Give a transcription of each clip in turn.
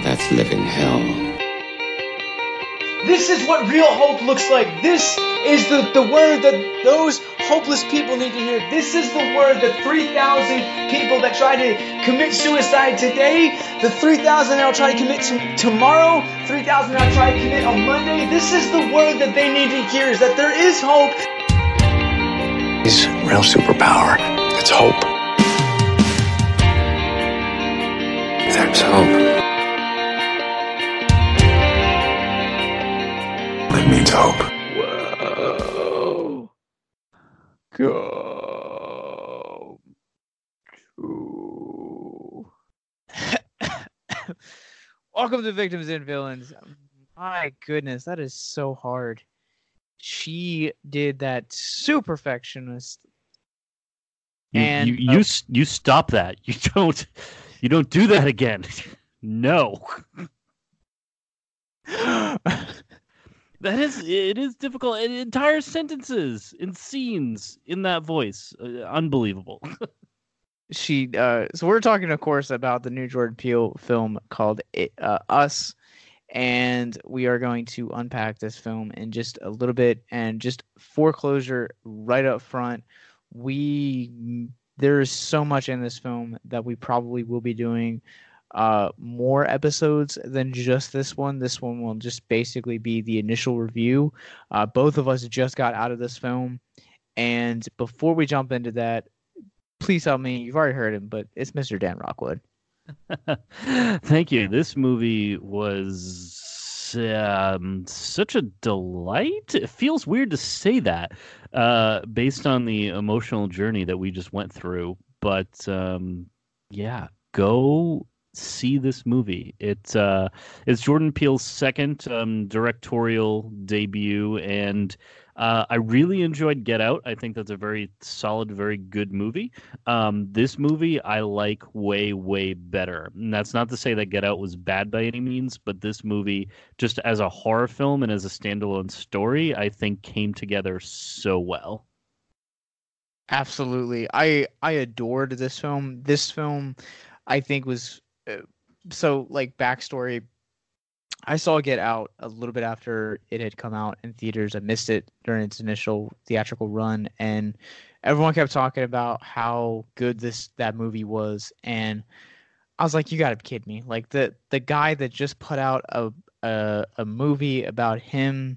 Now that's living hell. This is what real hope looks like. This is the, the word that those hopeless people need to hear. This is the word that 3,000 people that try to commit suicide today, the 3,000 that'll try to commit to, tomorrow, 3,000 that'll try to commit on Monday. This is the word that they need to hear is that there is hope. His real superpower. It's hope. There's hope. It means hope. Whoa. Go. To. Welcome to Victims and Villains. My goodness, that is so hard. She did that super perfectionist. You, And, you you, uh, s- you stop that. You don't you don't do that again. no. That is it is difficult. And entire sentences and scenes in that voice. Uh, unbelievable. she uh so we're talking of course about the new jordan peele film called It- uh, us and we are going to unpack this film in just a little bit and just foreclosure right up front we there is so much in this film that we probably will be doing uh more episodes than just this one this one will just basically be the initial review uh both of us just got out of this film and before we jump into that please tell me you've already heard him, but it's Mr. Dan Rockwood. Thank you. This movie was um, such a delight. It feels weird to say that uh, based on the emotional journey that we just went through. But um, yeah, go see this movie. It uh, it's Jordan Peele's second um, directorial debut, and uh, I really enjoyed Get Out. I think that's a very solid, very good movie. Um, this movie I like way, way better. And that's not to say that Get Out was bad by any means, but this movie, just as a horror film and as a standalone story, I think came together so well. Absolutely, I I adored this film. This film, I think was so like backstory. I saw Get Out a little bit after it had come out in theaters. I missed it during its initial theatrical run, and everyone kept talking about how good this that movie was. And I was like, "You got to kid me!" Like the the guy that just put out a a, a movie about him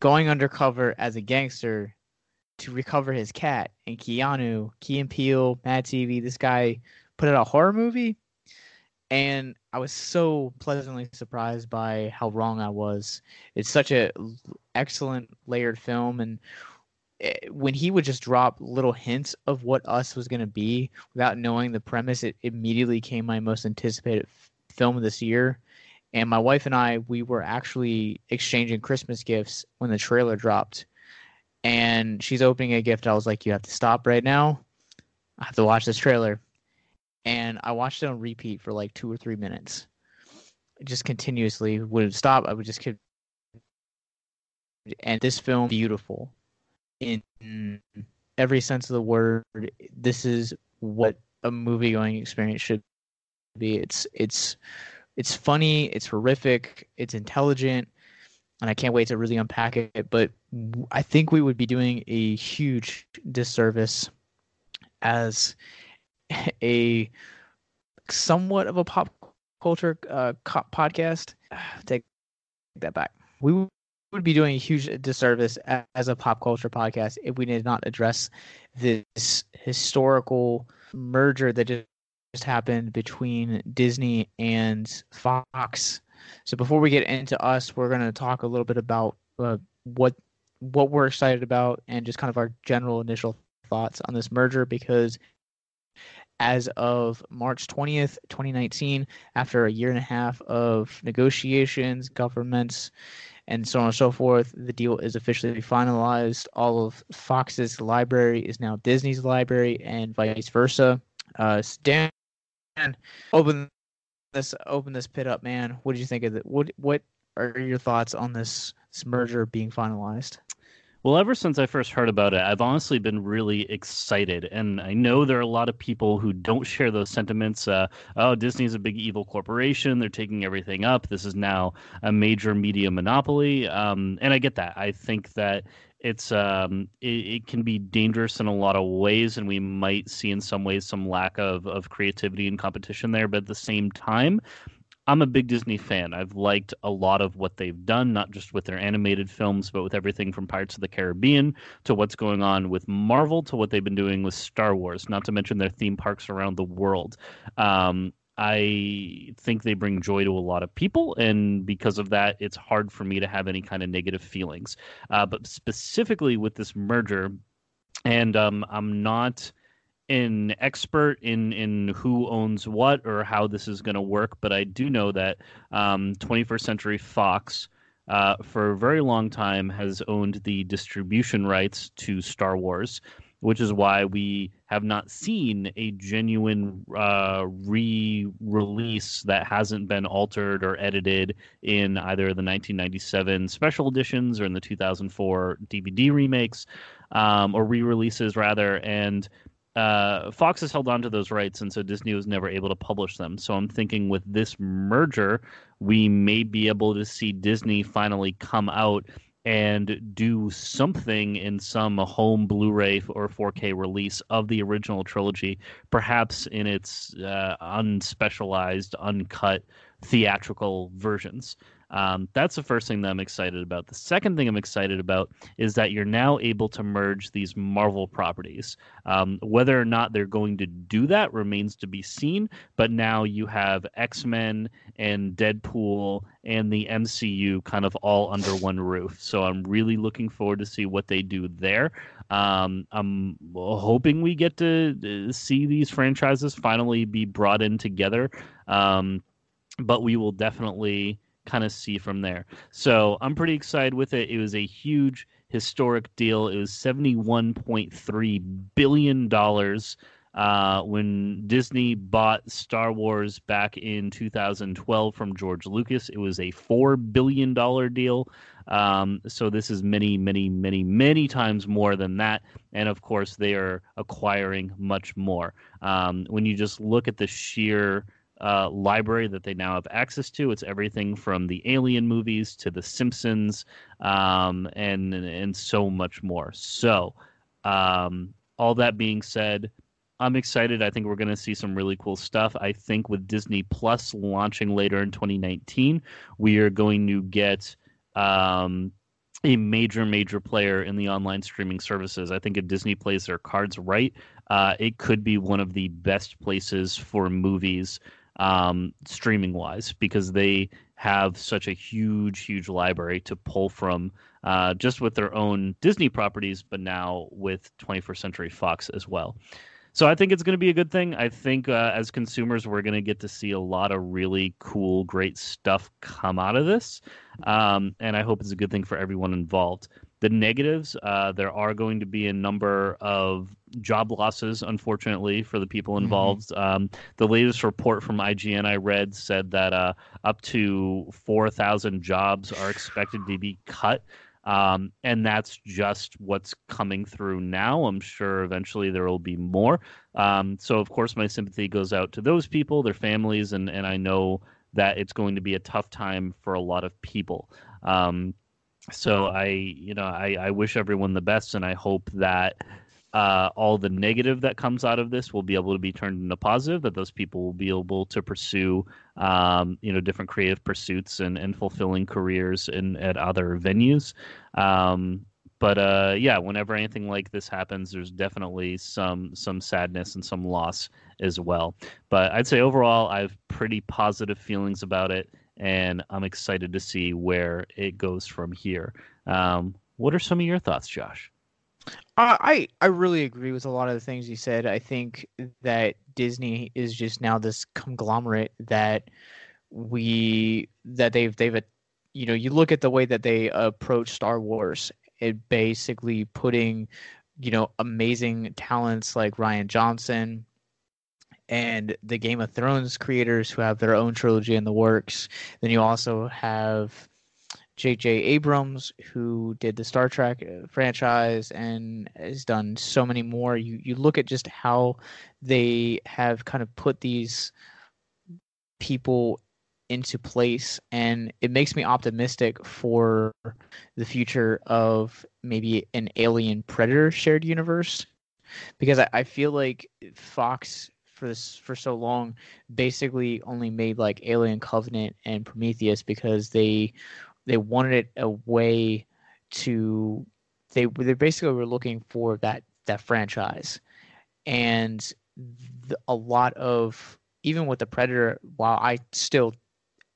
going undercover as a gangster to recover his cat, and Keanu, Key and Peele, Mad TV, this guy put out a horror movie and I was so pleasantly surprised by how wrong I was. It's such a excellent layered film, and eh, when he would just drop little hints of what Us was going to be without knowing the premise, it immediately became my most anticipated f- film of this year. And my wife and I, we were actually exchanging Christmas gifts when the trailer dropped. And she's opening a gift. I was like, "You have to stop right now. I have to watch this trailer." And I watched it on repeat for like two or three minutes, just continuously. Wouldn't stop. I would just keep. And this film, beautiful, in every sense of the word. This is what a movie going experience should be. It's it's it's funny. It's horrific. It's intelligent, and I can't wait to really unpack it. But I think we would be doing a huge disservice as a somewhat of a pop culture uh, podcast. Take that back. We would be doing a huge disservice as a pop culture podcast if we did not address this historical merger that just just happened between Disney and Fox. So before we get into us, we're going to talk a little bit about uh, what what we're excited about and just kind of our general initial thoughts on this merger because as of March 20th, 2019, after a year and a half of negotiations, governments, and so on and so forth, the deal is officially finalized. All of Fox's library is now Disney's library, and vice versa. Uh, Dan, open this open this pit up, man. What did you think of it? What what are your thoughts on this, this merger being finalized? Well, ever since I first heard about it, I've honestly been really excited. And I know there are a lot of people who don't share those sentiments. Uh, oh, Disney's a big evil corporation. They're taking everything up. This is now a major media monopoly. Um, and I get that. I think that it's um, it, it, can be dangerous in a lot of ways, and we might see in some ways some lack of, of creativity and competition there. But at the same time, I'm a big Disney fan. I've liked a lot of what they've done, not just with their animated films, but with everything from Pirates of the Caribbean to what's going on with Marvel to what they've been doing with Star Wars, not to mention their theme parks around the world. Um, I think they bring joy to a lot of people, and because of that, it's hard for me to have any kind of negative feelings. Uh, but specifically with this merger, and um, I'm not an expert in in who owns what or how this is going to work, but I do know that um, 21st Century Fox. Uh, for a very long time, has owned the distribution rights to Star Wars, which is why we have not seen a genuine uh, re-release that hasn't been altered or edited in either the 1997 special editions or in the 2004 DVD remakes um, or re-releases rather. And uh, Fox has held on to those rights, and so Disney was never able to publish them. So I'm thinking with this merger, we may be able to see Disney finally come out and do something in some home Blu-ray or 4K release of the original trilogy, perhaps in its uh, unspecialized, uncut theatrical versions. Um, that's the first thing that I'm excited about. The second thing I'm excited about is that you're now able to merge these Marvel properties. Um, whether or not they're going to do that remains to be seen, but now you have X Men and Deadpool and the MCU kind of all under one roof. So I'm really looking forward to see what they do there. Um, I'm hoping we get to see these franchises finally be brought in together. Um, but we will definitely kind of see from there. So I'm pretty excited with it. It was a huge historic deal. It was $71.3 billion uh, when Disney bought Star Wars back in 2012 from George Lucas. It was a $4 billion deal. Um, so this is many, many, many, many times more than that. And of course, they are acquiring much more. Um, when you just look at the sheer uh, library that they now have access to. It's everything from the Alien movies to the Simpsons, um, and and so much more. So, um, all that being said, I'm excited. I think we're going to see some really cool stuff. I think with Disney Plus launching later in 2019, we are going to get. Um, a major, major player in the online streaming services. I think if Disney plays their cards right, uh, it could be one of the best places for movies um, streaming wise because they have such a huge, huge library to pull from uh, just with their own Disney properties, but now with 21st Century Fox as well. So I think it's going to be a good thing. I think uh, as consumers, we're going to get to see a lot of really cool, great stuff come out of this. Um, and I hope it's a good thing for everyone involved. The negatives, uh, there are going to be a number of job losses, unfortunately, for the people mm-hmm. involved. Mm-hmm. Um, the latest report from IGN I read said that uh, up to 4,000 jobs are expected to be cut. Um, and that's just what's coming through now. I'm sure eventually there will be more. Um, so, of course, my sympathy goes out to those people, their families, and, and I know that it's going to be a tough time for a lot of people. Um, so I, you know, I, I wish everyone the best, and I hope that uh, all the negative that comes out of this will be able to be turned into positive. That those people will be able to pursue, um, you know, different creative pursuits and, and fulfilling careers in at other venues. Um, but uh, yeah, whenever anything like this happens, there's definitely some some sadness and some loss as well. But I'd say overall, I have pretty positive feelings about it, and I'm excited to see where it goes from here. Um, what are some of your thoughts, Josh? Uh, I I really agree with a lot of the things you said. I think that Disney is just now this conglomerate that we that they've they've you know you look at the way that they approach Star Wars, it basically putting you know amazing talents like Rian Johnson and the Game of Thrones creators who have their own trilogy in the works. Then you also have J.J. Abrams, who did the Star Trek uh, franchise and has done so many more. You you look at just how they have kind of put these people into place, and it makes me optimistic for the future of maybe an Alien Predator shared universe, because I, I feel like Fox for this for so long basically only made like Alien Covenant and Prometheus because they they wanted it a way to they they basically were looking for that that franchise. And the, a lot of even with the predator while i still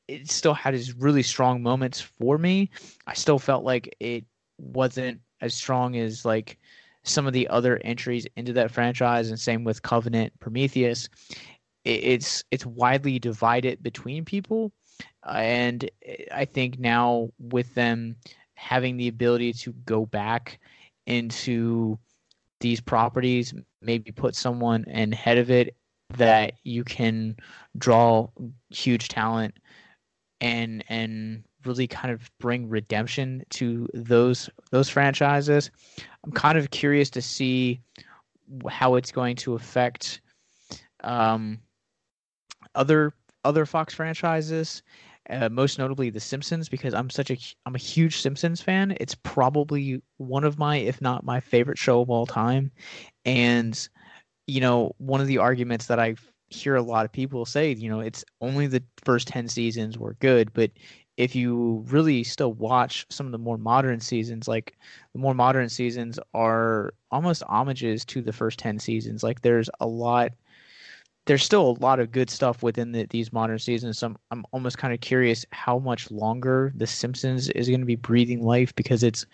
it still had its really strong moments for me i still felt like it wasn't as strong as like some of the other entries into that franchise and same with covenant prometheus. It's it's widely divided between people and I think now with them having the ability to go back into these properties, maybe put someone in head of it that you can draw huge talent and and really kind of bring redemption to those those franchises. I'm kind of curious to see how it's going to affect um, other other Fox franchises uh, most notably The Simpsons, because I'm such a I'm a huge Simpsons fan. It's probably one of my, if not my favorite show of all time. And you know, one of the arguments that I hear a lot of people say, you know, it's only the first ten seasons were good, but if you really still watch some of the more modern seasons, like the more modern seasons are almost homages to the first 10 seasons. Like there's a lot there's still a lot of good stuff within the, these modern seasons. So I'm, I'm almost kind of curious how much longer The Simpsons is going to be breathing life because it's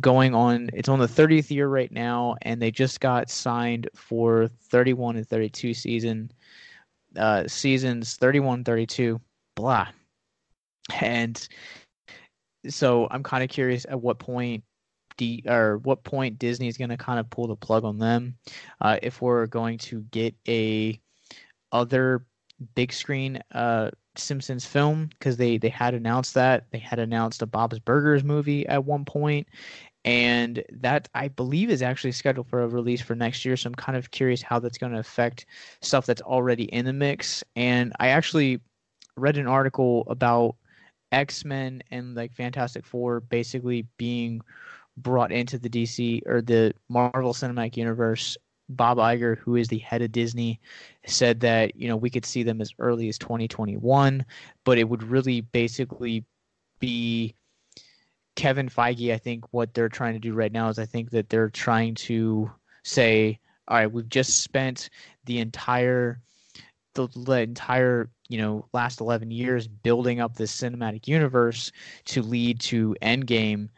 going on. It's on the 30th year right now, and they just got signed for 31 and 32 season uh, seasons 31, 32, blah. And so I'm kind of curious at what point D or what point Disney is going to kind of pull the plug on them. Uh, if we're going to get a other big screen uh, Simpsons film because they they had announced that they had announced a Bob's Burgers movie at one point, and that I believe is actually scheduled for a release for next year. So I'm kind of curious how that's going to affect stuff that's already in the mix. And I actually read an article about X Men and like Fantastic Four basically being brought into the DC or the Marvel Cinematic Universe Bob Iger, who is the head of Disney, said that you know we could see them as early as 2021, but it would really basically be Kevin Feige. I think what they're trying to do right now is I think that they're trying to say, all right, we've just spent the entire the, the entire you know last 11 years building up this cinematic universe to lead to Endgame,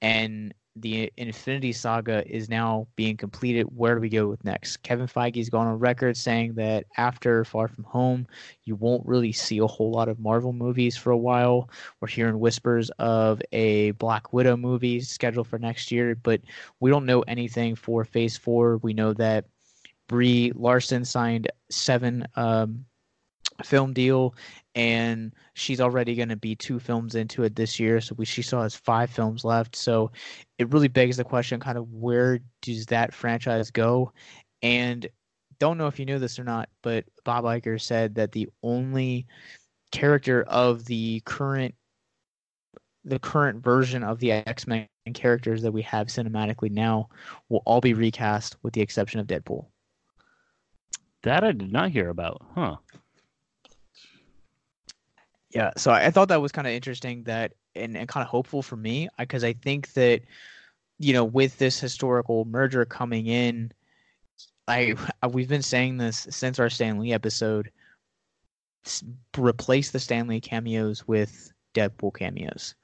and the Infinity Saga is now being completed. Where do we go with next? Kevin Feige's gone on record saying that after Far From Home, you won't really see a whole lot of Marvel movies for a while. We're hearing whispers of a Black Widow movie scheduled for next year, but we don't know anything for Phase Four. We know that Brie Larson signed seven um, film deal and she's already going to be two films into it this year so we, she still has five films left so it really begs the question kind of where does that franchise go and don't know if you knew this or not but bob Iger said that the only character of the current the current version of the X Men characters that we have cinematically now will all be recast with the exception of Deadpool. That I did not hear about. Huh. Yeah, so I, I thought that was kind of interesting that and, and kind of hopeful for me because I think that you know with this historical merger coming in, I we've been saying this since our Stan Lee episode. Replace the Stan Lee cameos with Deadpool cameos.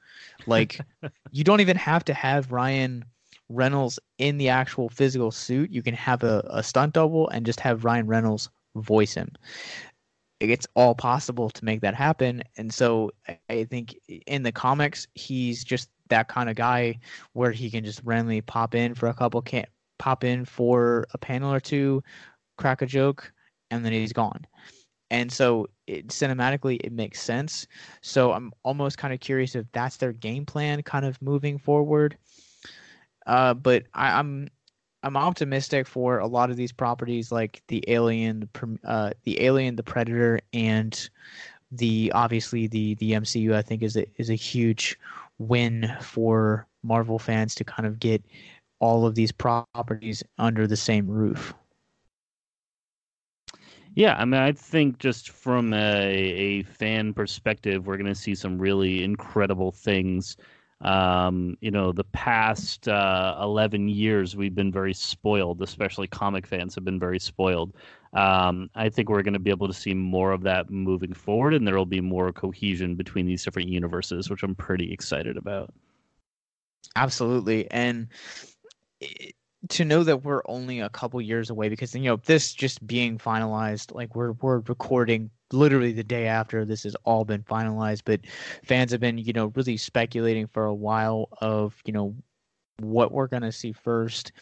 Like you don't even have to have Ryan Reynolds in the actual physical suit. You can have a, a stunt double and just have Ryan Reynolds voice him. It's all possible to make that happen. And so I- think in the comics, he's just that kind of guy where he can just randomly pop in for a couple can pop in for a panel or two, crack a joke, and then he's gone. And so it, cinematically, it makes sense. So I'm almost kind of curious if that's their game plan, kind of moving forward. Uh, but I, I'm I'm optimistic for a lot of these properties, like the Alien, the uh, the Alien, the Predator, and the obviously the the MCU. I think is a, is a huge win for Marvel fans to kind of get all of these properties under the same roof. Yeah, I mean, I think just from a, a fan perspective, we're going to see some really incredible things. Um, you know, the past uh, 11 years, we've been very spoiled, especially comic fans have been very spoiled. Um, I think we're going to be able to see more of that moving forward, and there will be more cohesion between these different universes, which I'm pretty excited about. Absolutely, and i- to know that we're only a couple years away, because you know this just being finalized, like we're we're recording literally the day after this has all been finalized, but fans have been you know really speculating for a while of you know what we're gonna see first.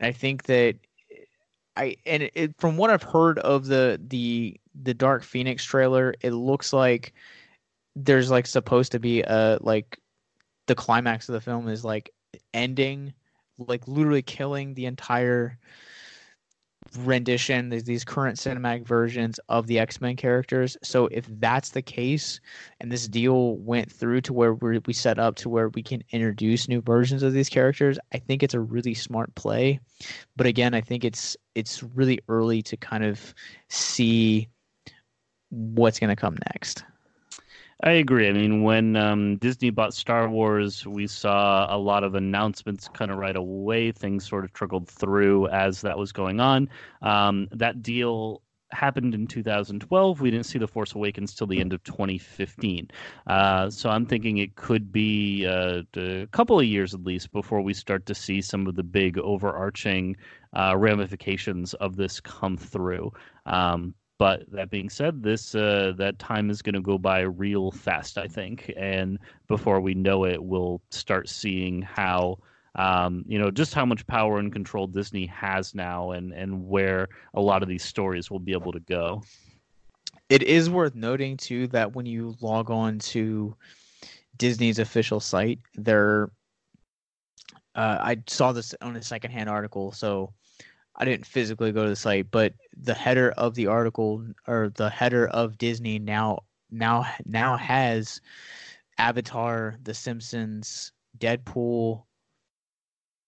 I think that I and it, from what I've heard of the the the Dark Phoenix trailer, it looks like there's like supposed to be a like the climax of the film is like ending, like literally killing the entire rendition, these, current cinematic versions of the X Men characters. So if that's the case, and this deal went through to where we set up to where we can introduce new versions of these characters, I think it's a really smart play. But again, I think it's it's really early to kind of see what's going to come next. I agree. I mean, when um, Disney bought Star Wars, we saw a lot of announcements kind of right away. Things sort of trickled through as that was going on. Um, that deal happened in 2012. We didn't see The Force Awakens till the end of 2015. Uh, so I'm thinking it could be uh, a couple of years at least before we start to see some of the big overarching uh, ramifications of this come through. Um, but that being said, this uh, that time is going to go by real fast, I think, and before we know it, we'll start seeing how um, you know just how much power and control Disney has now, and and where a lot of these stories will be able to go. It is worth noting too that when you log on to Disney's official site, there uh, I saw this on a secondhand article, so I didn't physically go to the site, but the header of the article or the header of Disney now now now has Avatar, The Simpsons, Deadpool,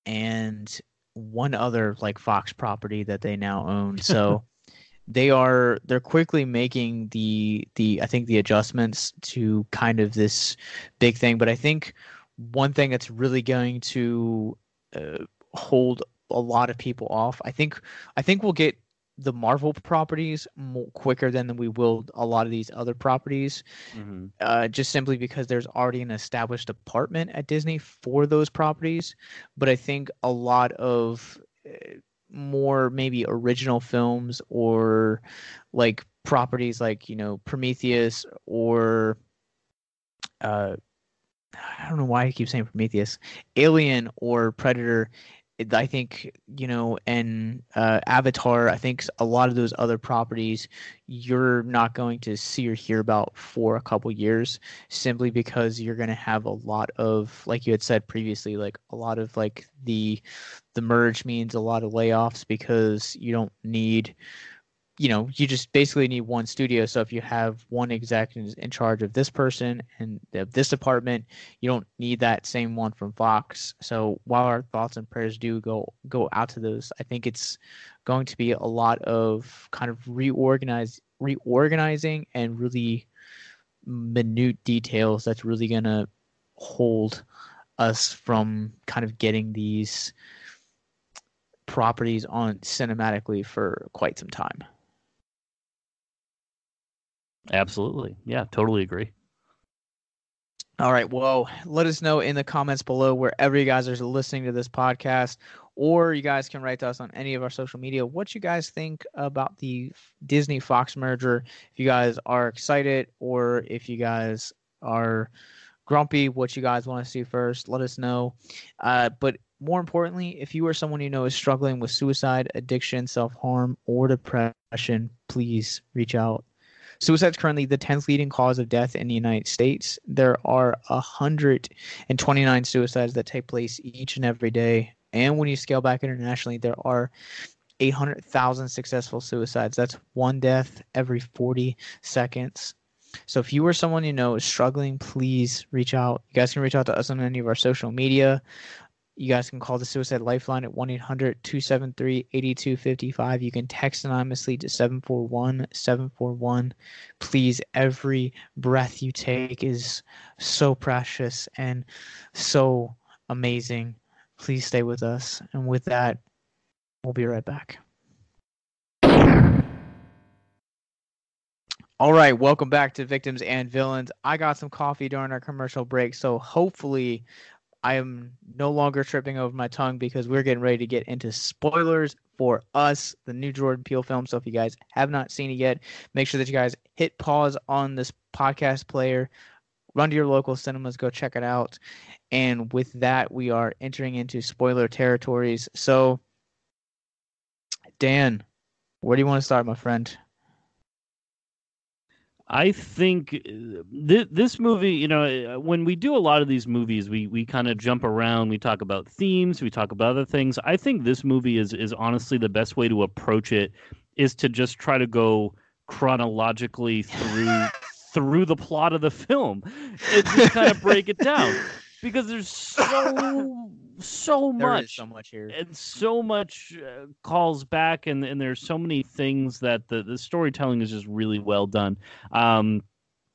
and one other like Fox property that they now own. So they are they're quickly making the the I think the adjustments to kind of this big thing. But I think one thing that's really going to uh, hold a lot of people off. I think I think we'll get the Marvel properties more quicker than we will a lot of these other properties. Mm-hmm. Uh, just simply because there's already an established department at Disney for those properties. But I think a lot of uh, more maybe original films or like properties like you know Prometheus or uh, I don't know why I keep saying Prometheus, Alien or Predator. I think you know, and uh, Avatar. I think a lot of those other properties you're not going to see or hear about for a couple years, simply because you're going to have a lot of, like you had said previously, like a lot of like the the merge means a lot of layoffs because you don't need you know, you just basically need one studio. So if you have one exec in, in charge of this person and of this department, you don't need that same one from Fox. So while our thoughts and prayers do go go out to those, I think it's going to be a lot of kind of reorganize reorganizing and really minute details that's really going to hold us from kind of getting these properties on cinematically for quite some time. Absolutely. Yeah, totally agree. All right. Well, let us know in the comments below wherever you guys are listening to this podcast, or you guys can write to us on any of our social media what you guys think about the Disney Fox merger. If you guys are excited, or if you guys are grumpy, what you guys want to see first, let us know. Uh, but more importantly, if you or someone you know is struggling with suicide, addiction, self harm, or depression, please reach out Suicide is currently the 10th leading cause of death in the United States. There are 129 suicides that take place each and every day. And when you scale back internationally, there are 800,000 successful suicides. That's one death every 40 seconds. So if you or someone you know is struggling, please reach out. You guys can reach out to us on any of our social media. You guys can call the Suicide Lifeline at 1 800 273 8255. You can text anonymously to 741 741. Please, every breath you take is so precious and so amazing. Please stay with us. And with that, we'll be right back. All right, welcome back to Victims and Villains. I got some coffee during our commercial break, so hopefully I am no longer tripping over my tongue because we're getting ready to get into spoilers for us, the new Jordan Peele film. So if you guys have not seen it yet, make sure that you guys hit pause on this podcast player, run to your local cinemas, go check it out. And with that, we are entering into spoiler territories. So, Dan, where do you want to start, my friend? I think uh, th- this movie, you know, uh, when we do a lot of these movies, we we kind of jump around. We talk about themes, we talk about other things. I think this movie is is honestly the best way to approach it is to just try to go chronologically through through the plot of the film and just kind of break it down because there's so so There much so much here. and so much uh, calls back and and there's so many things that the the storytelling is just really well done. Um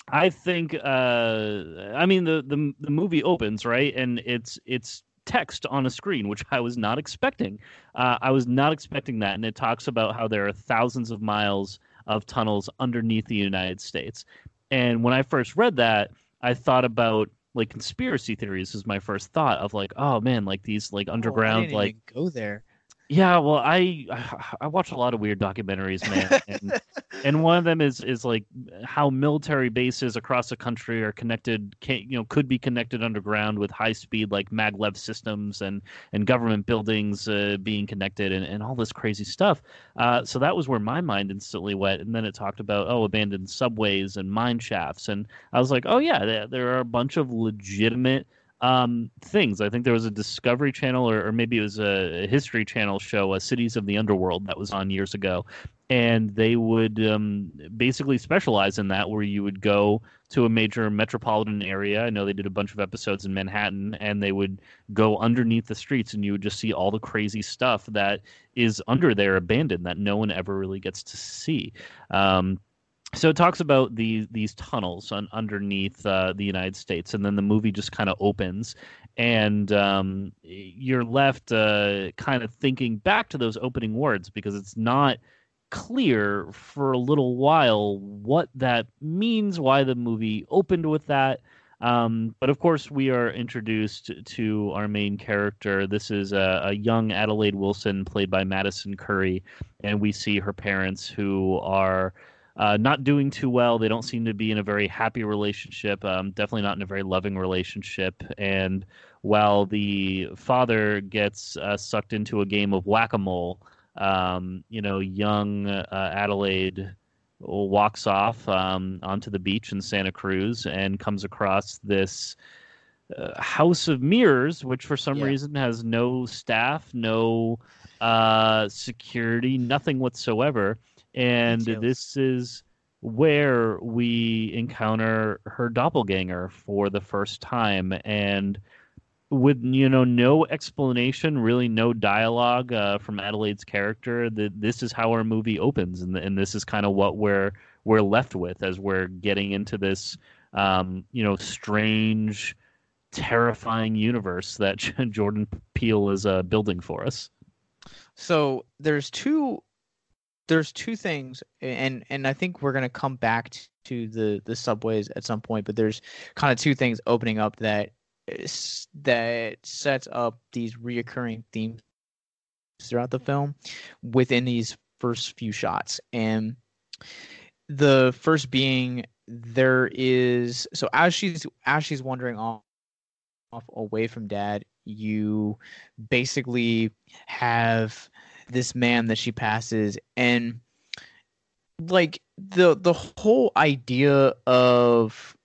i think uh i mean the the, the movie opens right? And it's it's text on a screen which i was not expecting. Uh, i was not expecting that. And it talks about how there are thousands of miles of tunnels underneath the united states. And when i first read that i thought about like conspiracy theories is my first thought of like oh man like these like Oh, underground didn't like go there. Yeah, well, I I watch a lot of weird documentaries, man, and, and one of them is is like how military bases across the country are connected, can, you know, could be connected underground with high speed like maglev systems and and government buildings uh, being connected and, and all this crazy stuff. Uh, so that was where my mind instantly went, and then it talked about oh abandoned subways and mine shafts, and I was like, oh yeah, there, there are a bunch of legitimate um, things. I think there was a Discovery Channel or, or maybe it was a, a History Channel show, uh, Cities of the Underworld, that was on years ago. And they would um, basically specialize in that, where you would go to a major metropolitan area. I know they did a bunch of episodes in Manhattan, and they would go underneath the streets, and you would just see all the crazy stuff that is under there abandoned that no one ever really gets to see. Um, so it talks about these these tunnels on, underneath uh, the United States, and then the movie just kind of opens, and um, you're left uh, kind of thinking back to those opening words because it's not clear for a little while what that means, why the movie opened with that. Um, but of course, we are introduced to our main character. This is a, a young Adelaide Wilson, played by Madison Curry, and we see her parents who are uh, not doing too well. They don't seem to be in a very happy relationship. Um, definitely not in a very loving relationship. And while the father gets uh, sucked into a game of whack a mole, um, you know, young uh, Adelaide walks off um, onto the beach in Santa Cruz and comes across this uh, House of Mirrors, which for some Yeah. reason has no staff, no uh, security, nothing whatsoever. And this is where we encounter her doppelganger for the first time. And with you know no explanation, really no dialogue uh, from Adelaide's character, that this is how our movie opens, and, and this is kind of what we're we're left with as we're getting into this um, you know strange, terrifying universe that Jordan Peele is uh, building for us. So there's two there's two things and and I think we're going to come back to the the subways at some point but there's kind of two things opening up that uh, is- that sets up these reoccurring themes throughout the film within these first few shots. And the first being there is so as she's as she's wandering off off away from dad you basically have this man that she passes and like the the whole idea of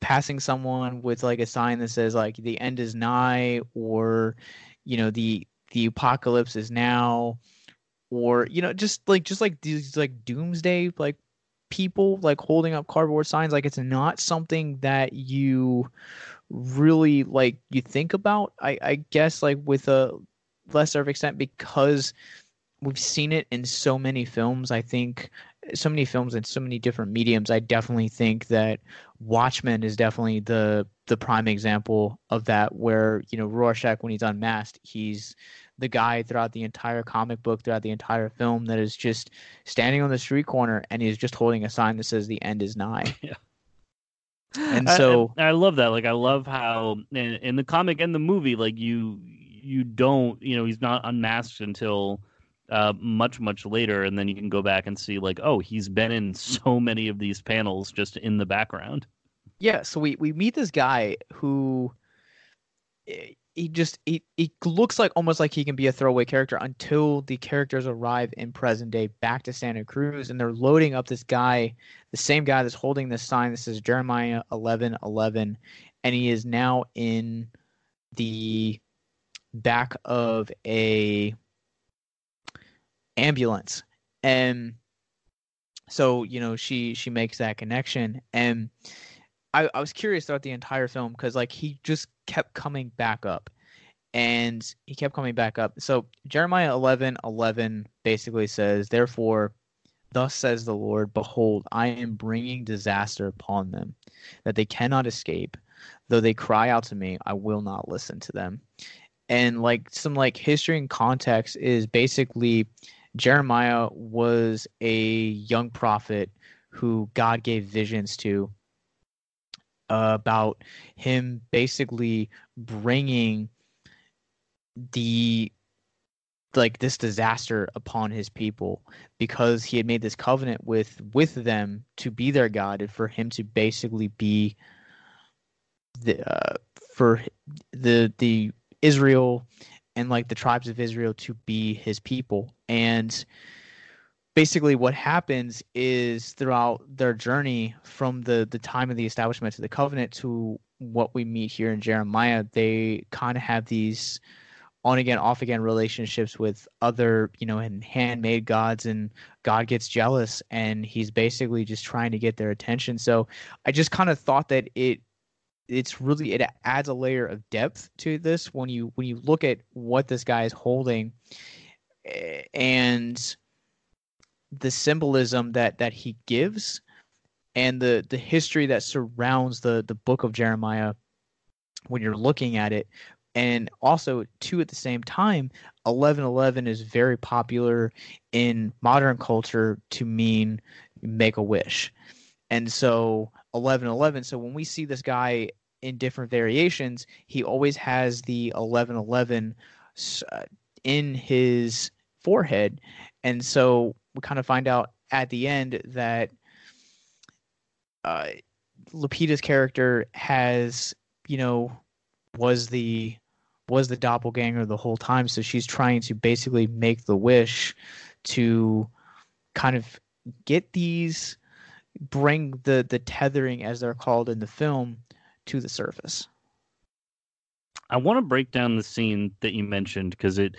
passing someone with like a sign that says like the end is nigh or you know the the apocalypse is now or you know just like just like these like doomsday like people like holding up cardboard signs like it's not something that you really like you think about i i guess like with a lesser of extent because we've seen it in so many films i think so many films in so many different mediums i definitely think that watchmen is definitely the the prime example of that where you know rorschach when he's unmasked he's the guy throughout the entire comic book throughout the entire film that is just standing on the street corner and he's just holding a sign that says the end is nigh Yeah. and so I, I love that. Like I love how in, in the comic and the movie, like you you don't you know he's not unmasked until uh, much much later, and then you can go back and see like oh he's been in so many of these panels just in the background. yeah so we we meet this guy who eh, he just he, he looks like almost like he can be a throwaway character until the characters arrive in present day back to santa cruz and they're loading up this guy the same guy that's holding this sign that says jeremiah 11 11 and he is now in the back of a ambulance. And so you know she she makes that connection. And I, I was curious throughout the entire film because like he just kept coming back up. And he kept coming back up. So jeremiah 11 11 basically says therefore thus says the lord behold i am bringing disaster upon them that they cannot escape. Though they cry out to me i will not listen to them. And like some like history and context is basically jeremiah was a young prophet who god gave visions to uh, about him basically bringing the like this disaster upon his people because he had made this covenant with with them to be their god and for him to basically be the uh, for the the Israel and like the tribes of Israel to be his people. And basically what happens is throughout their journey from the the time of the establishment of the covenant to what we meet here in Jeremiah they kind of have these on again off again relationships with other you know and handmade gods and god gets jealous and he's basically just trying to get their attention. So i just kind of thought that it it's really it adds a layer of depth to this when you when you look at what this guy is holding and the symbolism that that he gives and the the history that surrounds the the book of Jeremiah when you're looking at it. And also too at the same time 1111 is very popular in modern culture to mean make a wish. And so 1111 so when we see this guy in different variations he always has the 1111 s- uh, in his forehead and so we kind of find out at the end that uh, Lupita's character has, you know, was the was the doppelganger the whole time. So she's trying to basically make the wish to kind of get these bring the the tethering as they're called in the film to the surface. I want to break down the scene that you mentioned because it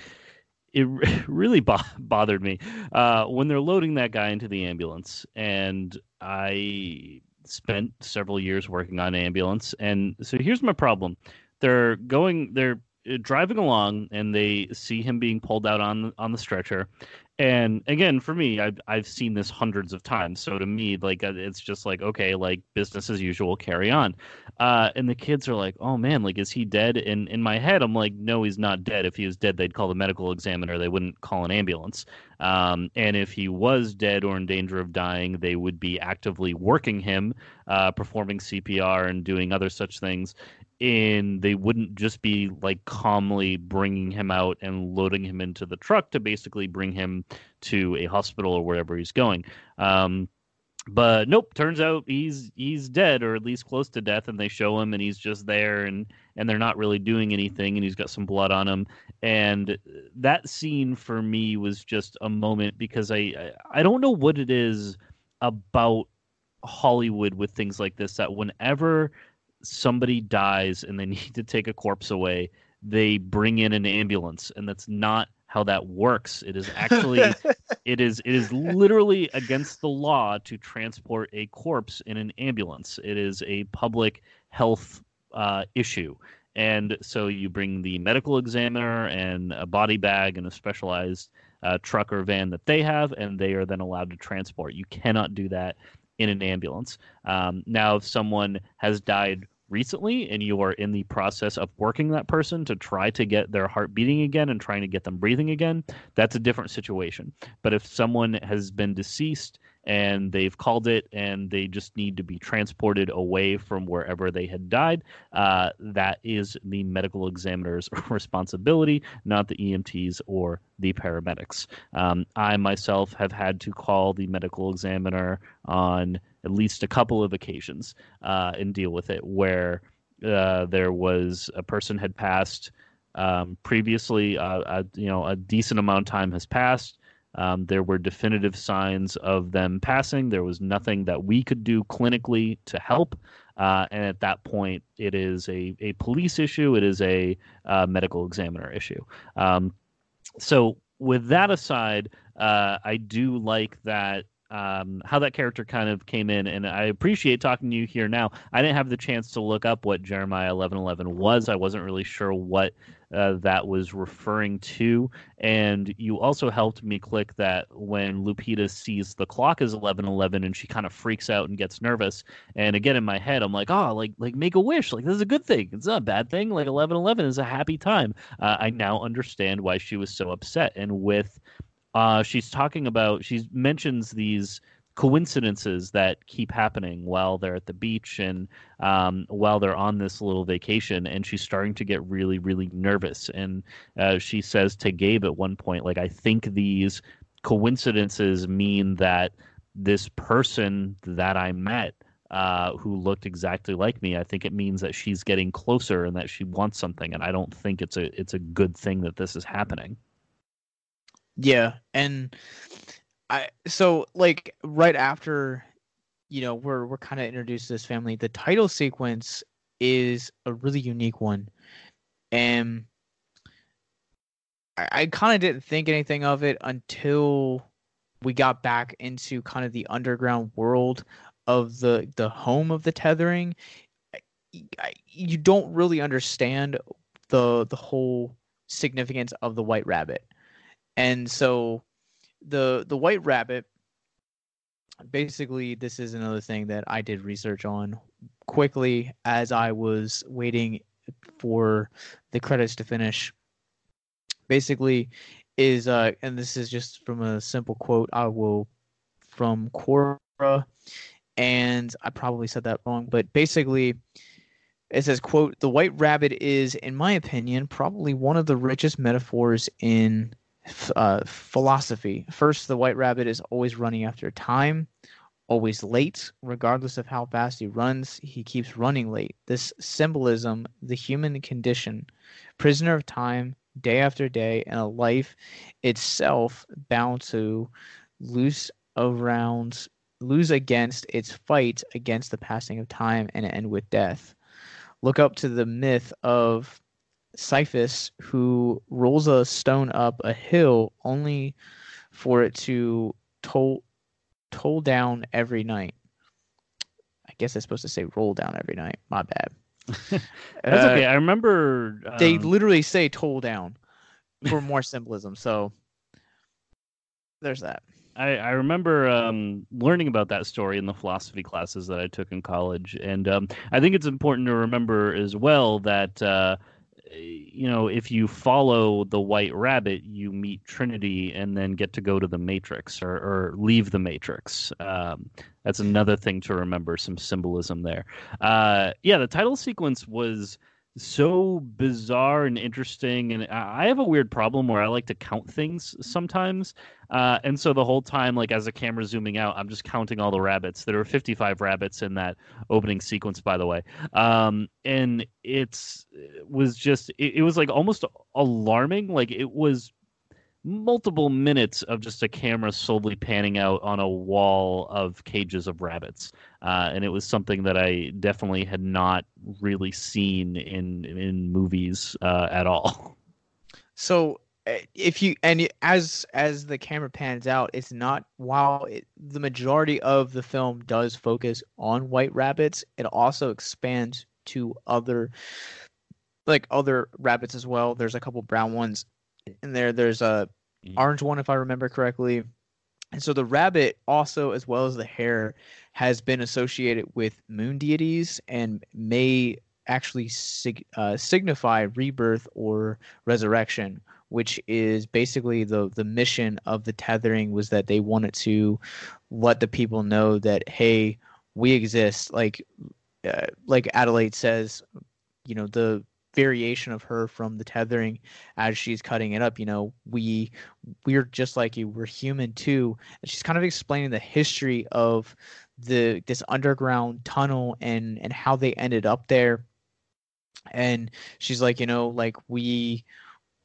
it really bo- bothered me uh, when they're loading that guy into the ambulance, and I spent several years working on ambulance, and so here's my problem: they're going, they're uh, driving along, and they see him being pulled out on on the stretcher, and again for me I've, I've seen this hundreds of times. So to me like uh, it's just like okay like business as usual carry on. Uh, and the kids are like oh man like is he dead? And in my head i'm like no he's not dead. If he was dead they'd call the medical examiner. They wouldn't call an ambulance. Um, and if he was dead or in danger of dying they would be actively working him uh, performing cpr and doing other such things and they wouldn't just be like calmly bringing him out and loading him into the truck to basically bring him to a hospital or wherever he's going. Um, but nope, turns out he's he's dead or at least close to death, and they show him and he's just there and and they're not really doing anything and he's got some blood on him. And that scene for me was just a moment because I I, I don't know what it is about Hollywood with things like this that whenever somebody dies and they need to take a corpse away, they bring in an ambulance, and that's not how that works. It is actually, it is, it is literally against the law to transport a corpse in an ambulance. It is a public health uh, issue. And so you bring the medical examiner and a body bag and a specialized uh, truck or van that they have, and they are then allowed to transport. You cannot do that in an ambulance. Um, now, if someone has died recently and you are in the process of working that person to try to get their heart beating again and trying to get them breathing again, that's a different situation. But if someone has been deceased and they've called it and they just need to be transported away from wherever they had died, uh, that is the medical examiner's responsibility, not the EMTs or the paramedics. Um, I myself have had to call the medical examiner on at least a couple of occasions uh, and deal with it where uh, there was a person had passed um, previously, uh, a, you know, a decent amount of time has passed. Um, there were definitive signs of them passing. There was nothing that we could do clinically to help. Uh, and at that point, it is a, a police issue, it is a uh, medical examiner issue. Um, so, with that aside, uh, I do like that um, how that character kind of came in, and I appreciate talking to you here now. I didn't have the chance to look up what Jeremiah eleven eleven was. I wasn't really sure what uh, that was referring to, and you also helped me click that when Lupita sees the clock is eleven eleven, and she kind of freaks out and gets nervous. And again, in my head, I'm like, oh, like like make a wish, like this is a good thing. It's not a bad thing. Like eleven eleven is a happy time. Uh, I now understand why she was so upset, and with uh, she's talking about she mentions these coincidences that keep happening while they're at the beach and um, while they're on this little vacation and she's starting to get really really nervous and uh, she says to gabe at one point like i think these coincidences mean that this person that i met uh, who looked exactly like me. I think it means that she's getting closer and that she wants something, and I don't think it's a it's a good thing that this is happening. Yeah, and I so like right after you know we're we're kind of introduced to this family, the title sequence is a really unique one, and I, I kind of didn't think anything of it until we got back into kind of the underground world of the the home of the tethering. I, you don't really understand the the whole significance of the white rabbit and so the the white rabbit basically this is another thing that I did research on quickly as I was waiting for the credits to finish. Basically is uh and this is just from a simple quote I will from Quora and I probably said that wrong, but basically it says quote the white rabbit is in my opinion probably one of the richest metaphors in uh, philosophy. First, the white rabbit is always running after time, always late, regardless of how fast he runs, he keeps running late. This symbolism, the human condition, prisoner of time, day after day, and a life itself bound to lose around lose against its fight against the passing of time and end with death. Look up to the myth of Sisyphus who rolls a stone up a hill only for it to toll toll down every night. I guess it's supposed to say roll down every night. My bad. That's Uh, okay. I remember They um, literally say toll down for more symbolism. So there's that. I, I remember um, learning about that story in the philosophy classes that I took in college, and um, I think it's important to remember as well that uh, you know if you follow the White Rabbit, you meet Trinity, and then get to go to the Matrix or, or leave the Matrix. Um, that's another thing to remember. Some symbolism there. Uh, yeah, the title sequence was so bizarre and interesting and i have a weird problem where i like to count things sometimes uh, and so the whole time like as the camera zooming out i'm just counting all the rabbits. There were 55 rabbits in that opening sequence by the way. Um, and it's it was just it, it was like almost alarming. Like it was multiple minutes of just a camera slowly panning out on a wall of cages of rabbits uh, and it was something that I definitely had not really seen in in movies uh, at all. So uh, if you and as as the camera pans out, it's not while it, the majority of the film does focus on white rabbits, it also expands to other like other rabbits as well. There's a couple brown ones in there. There's a orange one if I remember correctly. And so the rabbit also as well as the hare has been associated with moon deities and may actually sig- uh, signify rebirth or resurrection which is basically the the mission of the tethering was that they wanted to let the people know that hey we exist like uh, like Adelaide says you know the variation of her from the tethering as she's cutting it up you know we we're just like you we're human too. And she's kind of explaining the history of the this underground tunnel and and how they ended up there. And she's like you know like we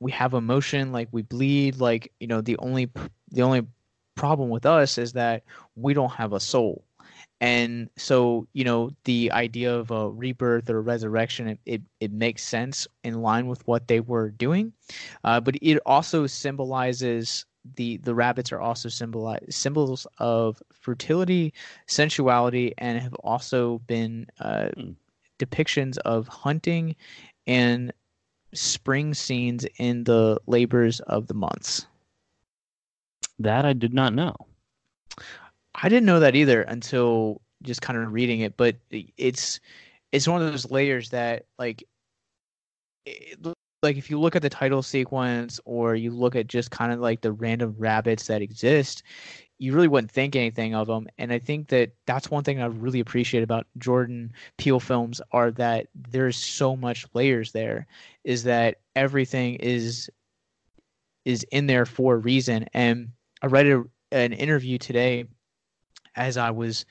we have emotion like we bleed like you know the only the only problem with us is that we don't have a soul and so you know the idea of a rebirth or resurrection it, it, it makes sense in line with what they were doing. Uh, but it also symbolizes the the rabbits are also symbolize symbols of fertility sensuality and have also been uh, depictions of hunting and spring scenes in the labors of the months. That I did not know. I didn't know that either until just kind of reading it, but it's it's one of those layers that like it, like if you look at the title sequence or you look at just kind of like the random rabbits that exist, you really wouldn't think anything of them. And I think that that's one thing I really appreciate about Jordan Peele films are that there's so much layers there is that everything is is in there for a reason. And I read a, an interview today as I was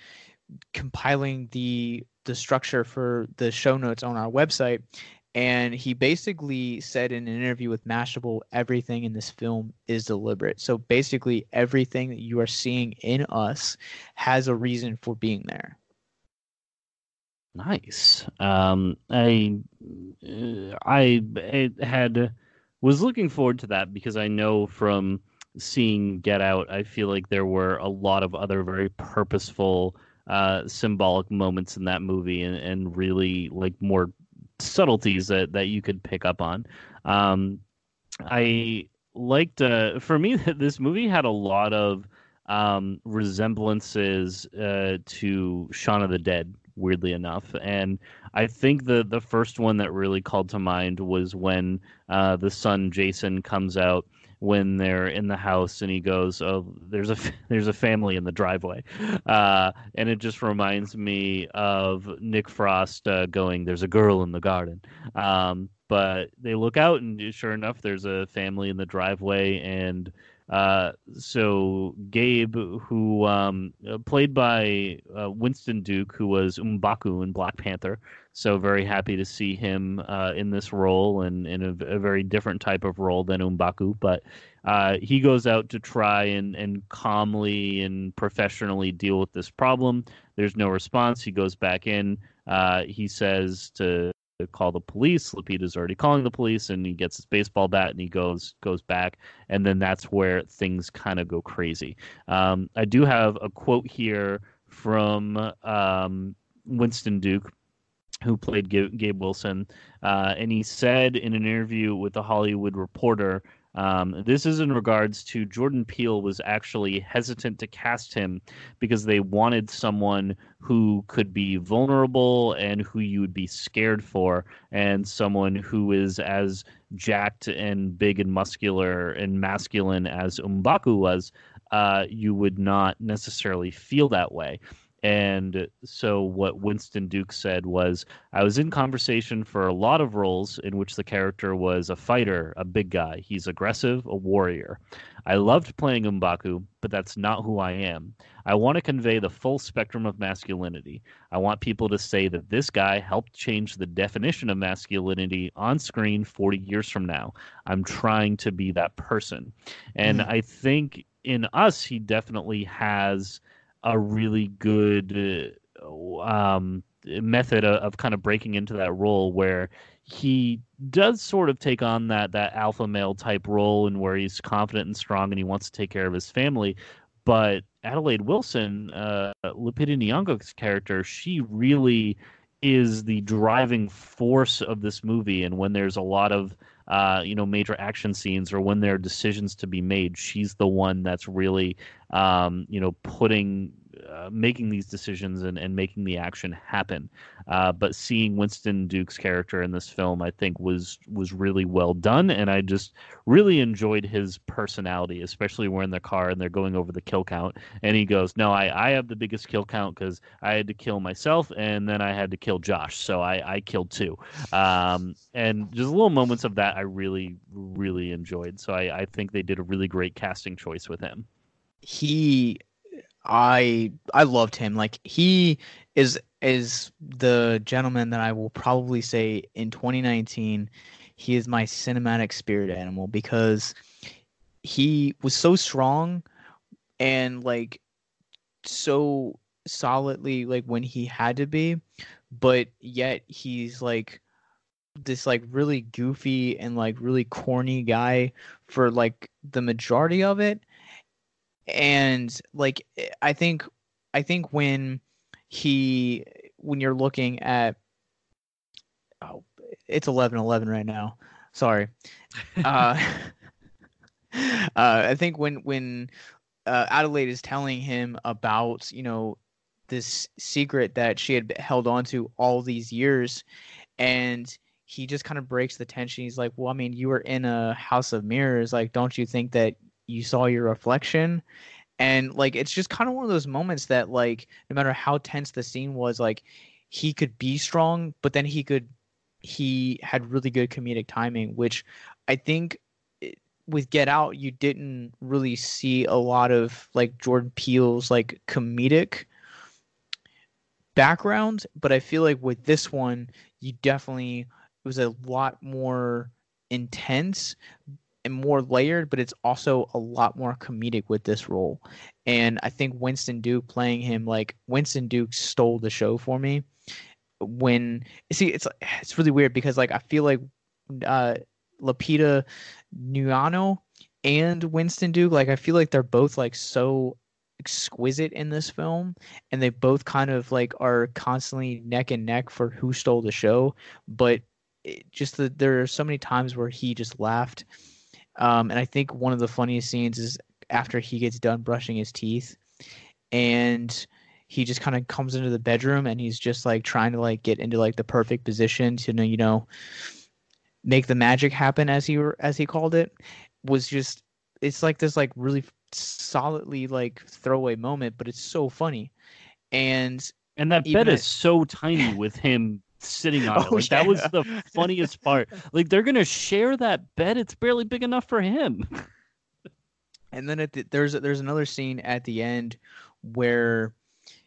compiling the the structure for the show notes on our website and he basically said in an interview with Mashable everything in this film is deliberate. So basically everything that you are seeing in us has a reason for being there. Nice. Um, I uh, I I had was looking forward to that because I know from seeing Get Out, I feel like there were a lot of other very purposeful, uh, symbolic moments in that movie, and, and really like more subtleties that that you could pick up on. Um, I liked uh, for me that this movie had a lot of um, resemblances uh, to Shaun of the Dead, weirdly enough, and I think the the first one that really called to mind was when uh, the son Jason comes out when they're in the house and he goes, "Oh, there's a there's a family in the driveway," uh, and it just reminds me of Nick Frost uh, going, "There's a girl in the garden." Um, but they look out and sure enough, there's a family in the driveway and. Uh, so Gabe, who um, uh, played by uh, Winston Duke, who was M'Baku in Black Panther, so very happy to see him uh, in this role and in a, a, very different type of role than M'Baku. But uh, he goes out to try and, and calmly and professionally deal with this problem. There's no response. He goes back in. Uh, he says to call the police. Lupita's already calling the police, and he gets his baseball bat and he goes goes back, and then that's where things kind of go crazy. Um, I do have a quote here from um, Winston Duke, who played Gabe, Wilson, uh, and he said in an interview with the Hollywood Reporter um, this is in regards to Jordan Peele was actually hesitant to cast him because they wanted someone who could be vulnerable and who you would be scared for, and someone who is as jacked and big and muscular and masculine as M'Baku was. Uh, you would not necessarily feel that way. And so, what Winston Duke said was, I was in conversation for a lot of roles in which the character was a fighter, a big guy. He's aggressive, a warrior. I loved playing M'Baku, but that's not who I am. I want to convey the full spectrum of masculinity. I want people to say that this guy helped change the definition of masculinity on screen 40 years from now. I'm trying to be that person. And mm. I think in us, he definitely has a really good uh, um, method of, of, kind of breaking into that role where he does sort of take on that that alpha male type role and where he's confident and strong and he wants to take care of his family but Adelaide Wilson, uh, Lupita Nyong'o's character, she really is the driving force of this movie. And when there's a lot of uh, you know major action scenes or when there are decisions to be made, she's the one that's really um, you know putting uh, making these decisions and, and making the action happen. Uh, but seeing Winston Duke's character in this film, I think was was really well done, and I just really enjoyed his personality, especially when in the car and they're going over the kill count, and he goes, "No, I I have the biggest kill count because I had to kill myself, and then I had to kill Josh, so I I killed two, Um, and just little moments of that I really really enjoyed. So I I think they did a really great casting choice with him. He I I loved him. Like he is is the gentleman that I will probably say in 2019 he is my cinematic spirit animal because he was so strong and like so solidly like when he had to be but yet he's like this like really goofy and like really corny guy for like the majority of it and like I think I think when he when you're looking at oh it's 11 11 right now. Sorry. Uh, uh I think when when uh, Adelaide is telling him about you know this secret that she had held on to all these years and he just kind of breaks the tension. He's like well i mean you were in a house of mirrors. Like don't you think that you saw your reflection. And like it's just kind of one of those moments that like no matter how tense the scene was like he could be strong but then he could he had really good comedic timing which i think with get out you didn't really see a lot of like jordan peele's like comedic background but i feel like with this one you definitely it was a lot more intense and more layered, but it's also a lot more comedic with this role. And I think Winston Duke playing him like Winston Duke stole the show for me. When see, it's it's really weird because like I feel like uh, Lupita Nyong'o and Winston Duke, like I feel like they're both like so exquisite in this film and they both kind of like are constantly neck and neck for who stole the show but just that there are so many times where he just laughed um, and I think one of the funniest scenes is after he gets done brushing his teeth and he just kind of comes into the bedroom and he's just like trying to like get into like the perfect position to you know make the magic happen as he as he called it was just it's like this like really solidly like throwaway moment but it's so funny. And and that bed is so tiny with him sitting on oh, it. Oh, like yeah. that was the funniest part. Like they're gonna share that bed. It's barely big enough for him. and then at the, there's there's another scene at the end where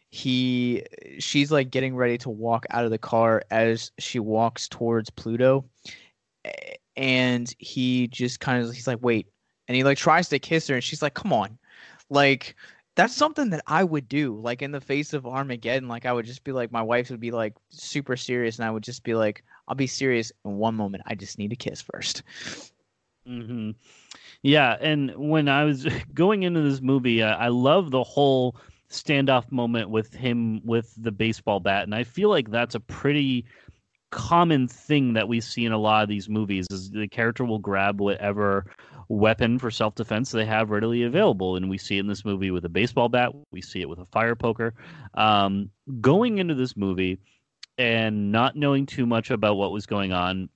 he she's like getting ready to walk out of the car as she walks towards Pluto, and he just kind of he's like wait, and he like tries to kiss her, and she's like come on, like that's something that I would do. Like in the face of Armageddon, like I would just be like, my wife would be like super serious, and I would just be like, I'll be serious in one moment. I just need a kiss first. hmm Yeah, and when I was going into this movie, uh, I love the whole standoff moment with him with the baseball bat, and I feel like that's a pretty common thing that we see in a lot of these movies is the character will grab whatever weapon for self-defense they have readily available and we see it in this movie with a baseball bat we see it with a fire poker. Um, going into this movie and not knowing too much about what was going on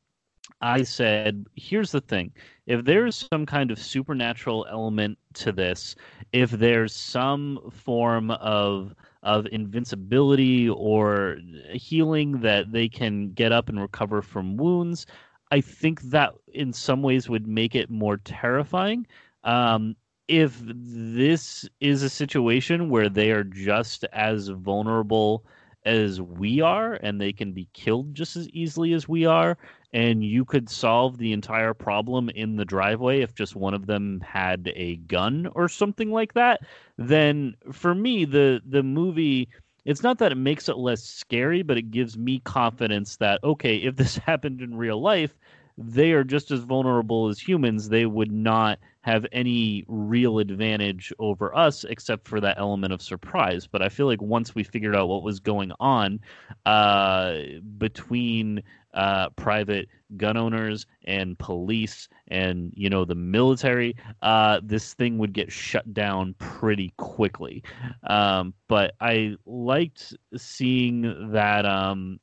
i said here's the thing. If there's some kind of supernatural element to this if there's some form of of invincibility or healing that they can get up and recover from wounds. I think that in some ways would make it more terrifying. Um, if this is a situation where they are just as vulnerable as we are and they can be killed just as easily as we are and you could solve the entire problem in the driveway if just one of them had a gun or something like that then for me the the movie it's not that it makes it less scary but it gives me confidence that okay if this happened in real life they are just as vulnerable as humans. They would not have any real advantage over us except for that element of surprise but i feel like once we figured out what was going on uh, between uh, private gun owners and police and you know the military, uh, this thing would get shut down pretty quickly. Um, but I liked seeing that um,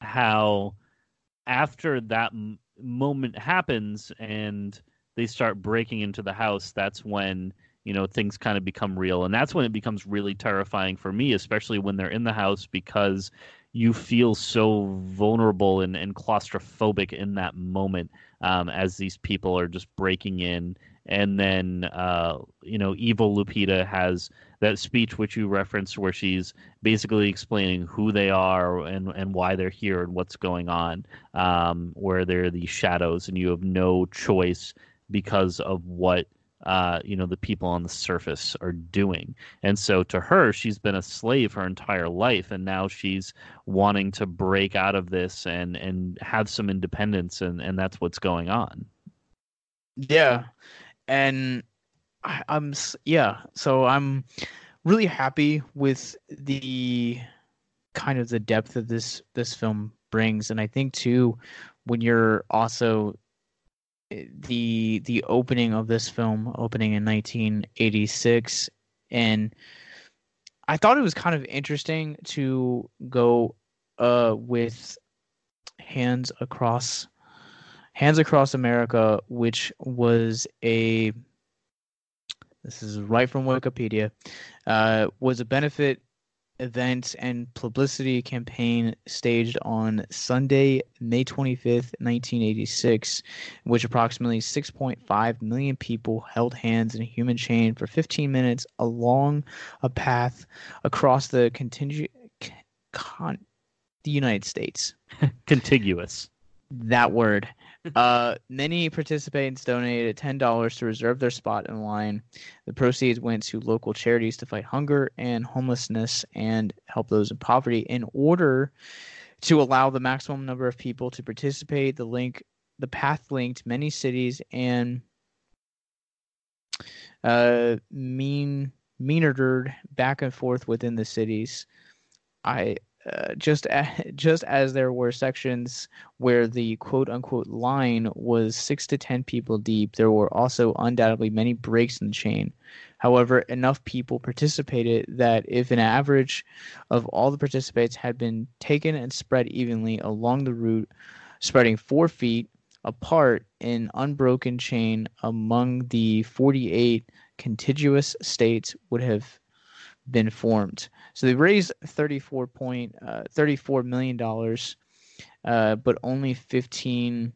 how after that m- moment happens and they start breaking into the house, that's when you know things kind of become real and that's when it becomes really terrifying for me especially when they're in the house because you feel so vulnerable and, and claustrophobic in that moment um, as these people are just breaking in. And then, uh, you know, evil Lupita has that speech which you referenced where she's basically explaining who they are and, and why they're here and what's going on, um, where they're these shadows and you have no choice because of what uh, you know the people on the surface are doing. And so to her she's been a slave her entire life and now she's wanting to break out of this and and have some independence and and that's what's going on. Yeah. And I, i'm yeah. So i'm really happy with the kind of the depth that this this film brings. And i think too when you're also the the opening of this film opening in 1986 and I thought it was kind of interesting to go uh, with hands across hands across America which was a this is right from Wikipedia uh, was a benefit event and publicity campaign staged on Sunday, May 25th, 1986, in which approximately 6.5 million people held hands in a human chain for 15 minutes along a path across the continu- con- the United States. Contiguous. That word uh, many participants donated $10 to reserve their spot in line. The proceeds went to local charities to fight hunger and homelessness and help those in poverty. In order to allow the maximum number of people to participate, the link, the path linked many cities and uh, mean meandered back and forth within the cities. I uh, just a, just as there were sections where the quote unquote line was six to ten people deep, there were also undoubtedly many breaks in the chain. However, enough people participated that if an average of all the participants had been taken and spread evenly along the route, spreading four feet apart in unbroken chain among the 48 contiguous states would have been formed. So they raised 34 point uh, 34 million dollars, uh, but only 15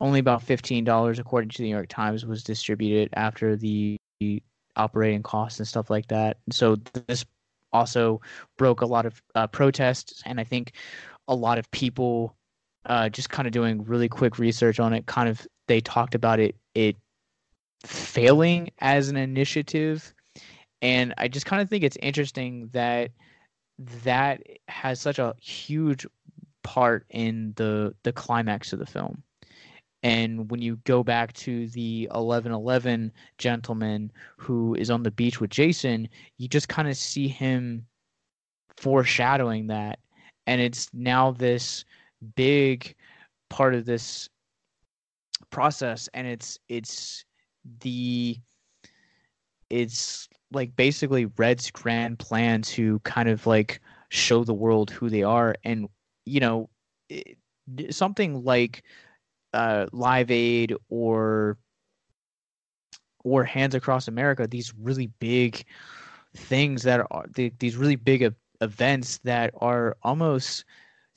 only about fifteen dollars, according to the New York Times, was distributed after the operating costs and stuff like that. So this also broke a lot of uh, protests, and I think a lot of people uh, just kind of doing really quick research on it. Kind of they talked about it it failing as an initiative and I just kind of think it's interesting that that has such a huge part in the the climax of the film. And when you go back to the 1111 gentleman who is on the beach with Jason, you just kind of see him foreshadowing that. And it's now this big part of this process and it's it's the it's like basically Red's grand plan to kind of like show the world who they are. And you know it, something like uh, Live Aid or or Hands Across America, these really big things that are these really big events that are almost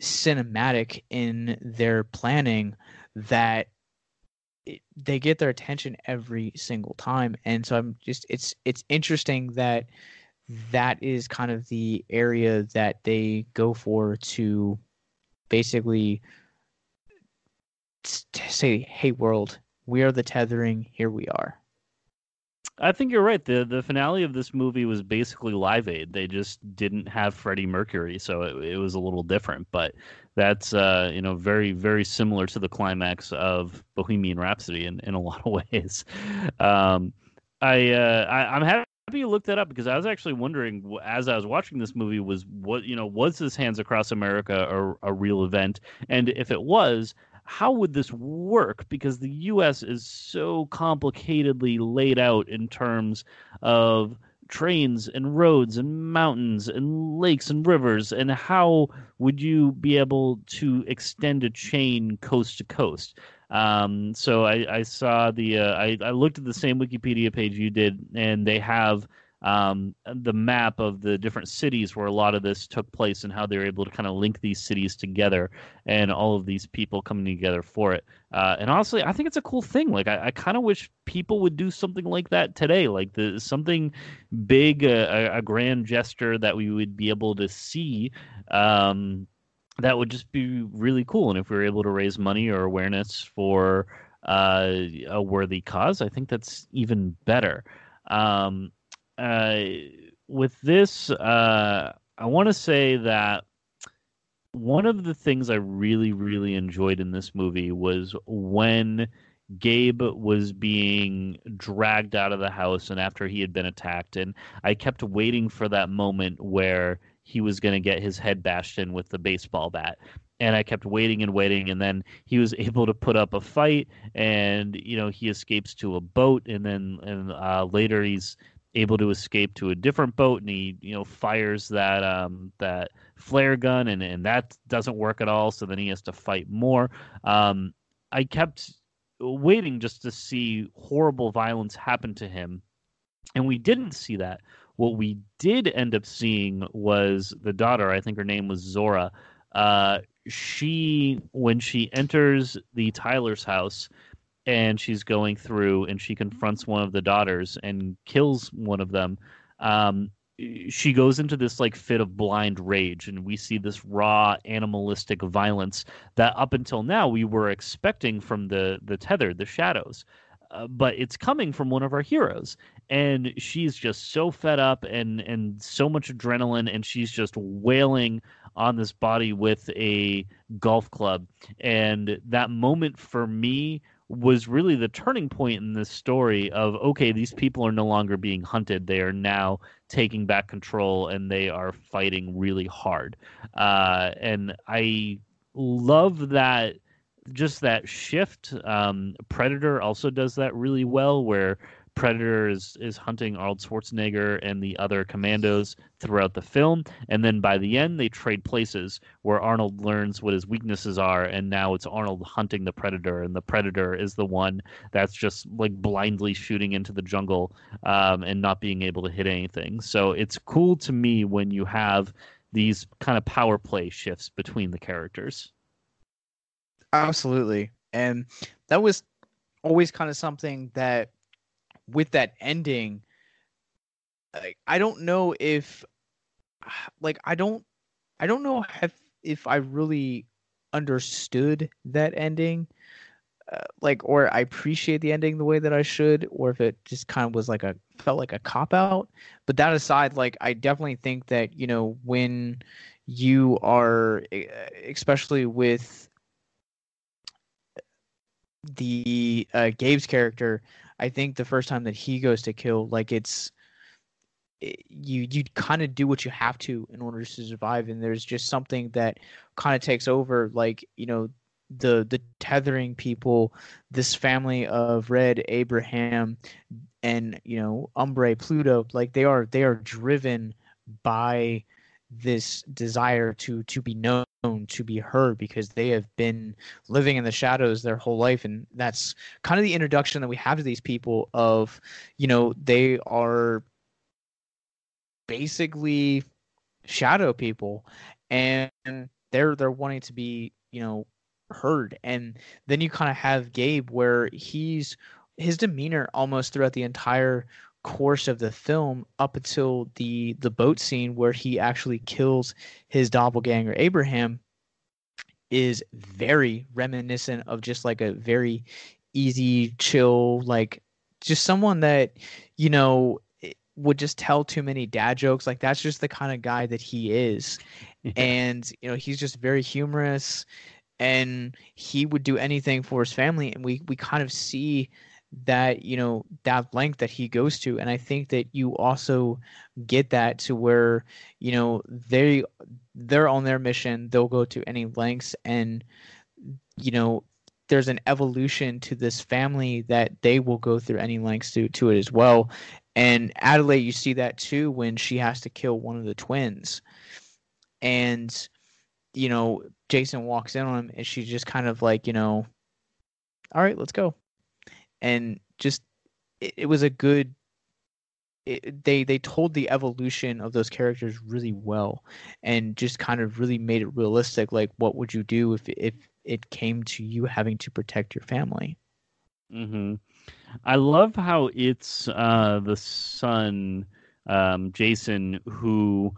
cinematic in their planning that they get their attention every single time and so i'm just it's it's interesting that that is kind of the area that they go for to basically say, "Hey, world, we are the tethering. Here we are." I think you're right. the The finale of this movie was basically Live Aid. They just didn't have Freddie Mercury, so it, it was a little different. But that's uh, you know very very similar to the climax of Bohemian Rhapsody in, in a lot of ways. Um, I, uh, I I'm happy you looked that up because I was actually wondering as I was watching this movie was what you know was this Hands Across America a, a real event, and if it was, how would this work? Because the U.S. is so complicatedly laid out in terms of trains and roads and mountains and lakes and rivers and how would you be able to extend a chain coast to coast um, so I, I, saw the uh, I, I, looked at the same wikipedia page you did and they have um, the map of the different cities where a lot of this took place and how they were able to kind of link these cities together and all of these people coming together for it. Uh, and honestly, I think it's a cool thing. Like, I, I kind of wish people would do something like that today, like the something big, a, a, grand gesture that we would be able to see. Um, that would just be really cool. And if we were able to raise money or awareness for uh, a worthy cause, I think that's even better. Um, uh, with this, uh, I want to say that one of the things I really, really enjoyed in this movie was when Gabe was being dragged out of the house and after he had been attacked. And I kept waiting for that moment where he was going to get his head bashed in with the baseball bat. And I kept waiting and waiting, and then he was able to put up a fight, and you know he escapes to a boat, and then and uh, later he's able to escape to a different boat and he you know fires that um that flare gun and and that doesn't work at all so then he has to fight more. Um i kept waiting just to see horrible violence happen to him and we didn't see that. What we did end up seeing was the daughter i think her name was zora. Uh she when she enters the tyler's house and she's going through and she confronts one of the daughters and kills one of them. Um, she goes into this like fit of blind rage and we see this raw animalistic violence that up until now we were expecting from the the tether the shadows. Uh, but it's coming from one of our heroes and she's just so fed up and and so much adrenaline and she's just wailing on this body with a golf club. And that moment for me was really the turning point in this story of okay these people are no longer being hunted. They are now taking back control and they are fighting really hard. Uh, and i love that just that shift. Um, predator also does that really well where Predator is, is hunting Arnold Schwarzenegger and the other commandos throughout the film. And then by the end, they trade places where Arnold learns what his weaknesses are. And now it's Arnold hunting the Predator. And the Predator is the one that's just like blindly shooting into the jungle um, and not being able to hit anything. So it's cool to me when you have these kind of power play shifts between the characters. Absolutely. And that was always kind of something that with that ending, like, I don't know if, like, I don't, I don't know if if I really understood that ending. uh, like or I appreciate the ending the way that I should, or if it just kind of was like a felt like a cop out. But that aside, like I definitely think that you know when you are, e- especially with the uh, Gabe's character, I think the first time that he goes to kill, like it's it- you you kind of do what you have to in order to survive, and there's just something that kind of takes over, like you know the the tethering people, this family of Red Abraham, and you know Umbrae Pluto, like they are they are driven by this desire to to be known to be heard because they have been living in the shadows their whole life. And that's kind of the introduction that we have to these people of you know they are basically shadow people and they're they're wanting to be you know heard. And then you kind of have Gabe where he's his demeanor almost throughout the entire course of the film up until the the boat scene where he actually kills his doppelganger Abraham is very reminiscent of just like a very easy chill like just someone that you know would just tell too many dad jokes. Like that's just the kind of guy that he is. And you know he's just very humorous and he would do anything for his family. And we we kind of see that you know that length that he goes to. And i think that you also get that to where you know they they're on their mission. They'll go to any lengths. And you know there's an evolution to this family that they will go through any lengths to to it as well. And adelaide you see that too when she has to kill one of the twins. And you know jason walks in on him and she's just kind of like you know all right let's go and just it, it was a good it, they they told the evolution of those characters really well and just kind of really made it realistic like what would you do if if it came to you having to protect your family? Hmm I love how it's uh, the son, um, Jason, who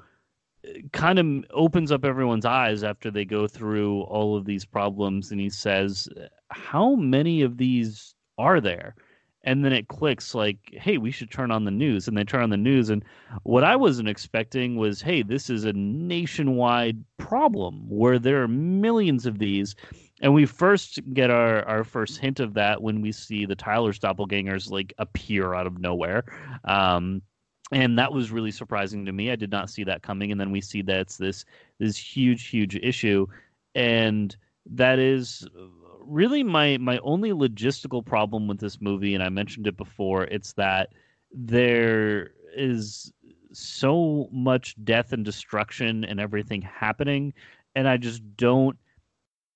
kind of opens up everyone's eyes after they go through all of these problems, and he says, "How many of these are there?" And then it clicks like, "Hey, we should turn on the news." And they turn on the news, and what I wasn't expecting was, "Hey, this is a nationwide problem where there are millions of these." And we first get our, our first hint of that when we see the Tyler's doppelgangers like appear out of nowhere. Um, and that was really surprising to me. I did not see that coming. And then we see that it's this this huge, huge issue, and that is really my my only logistical problem with this movie. And I mentioned it before. It's that there is so much death and destruction and everything happening, and I just don't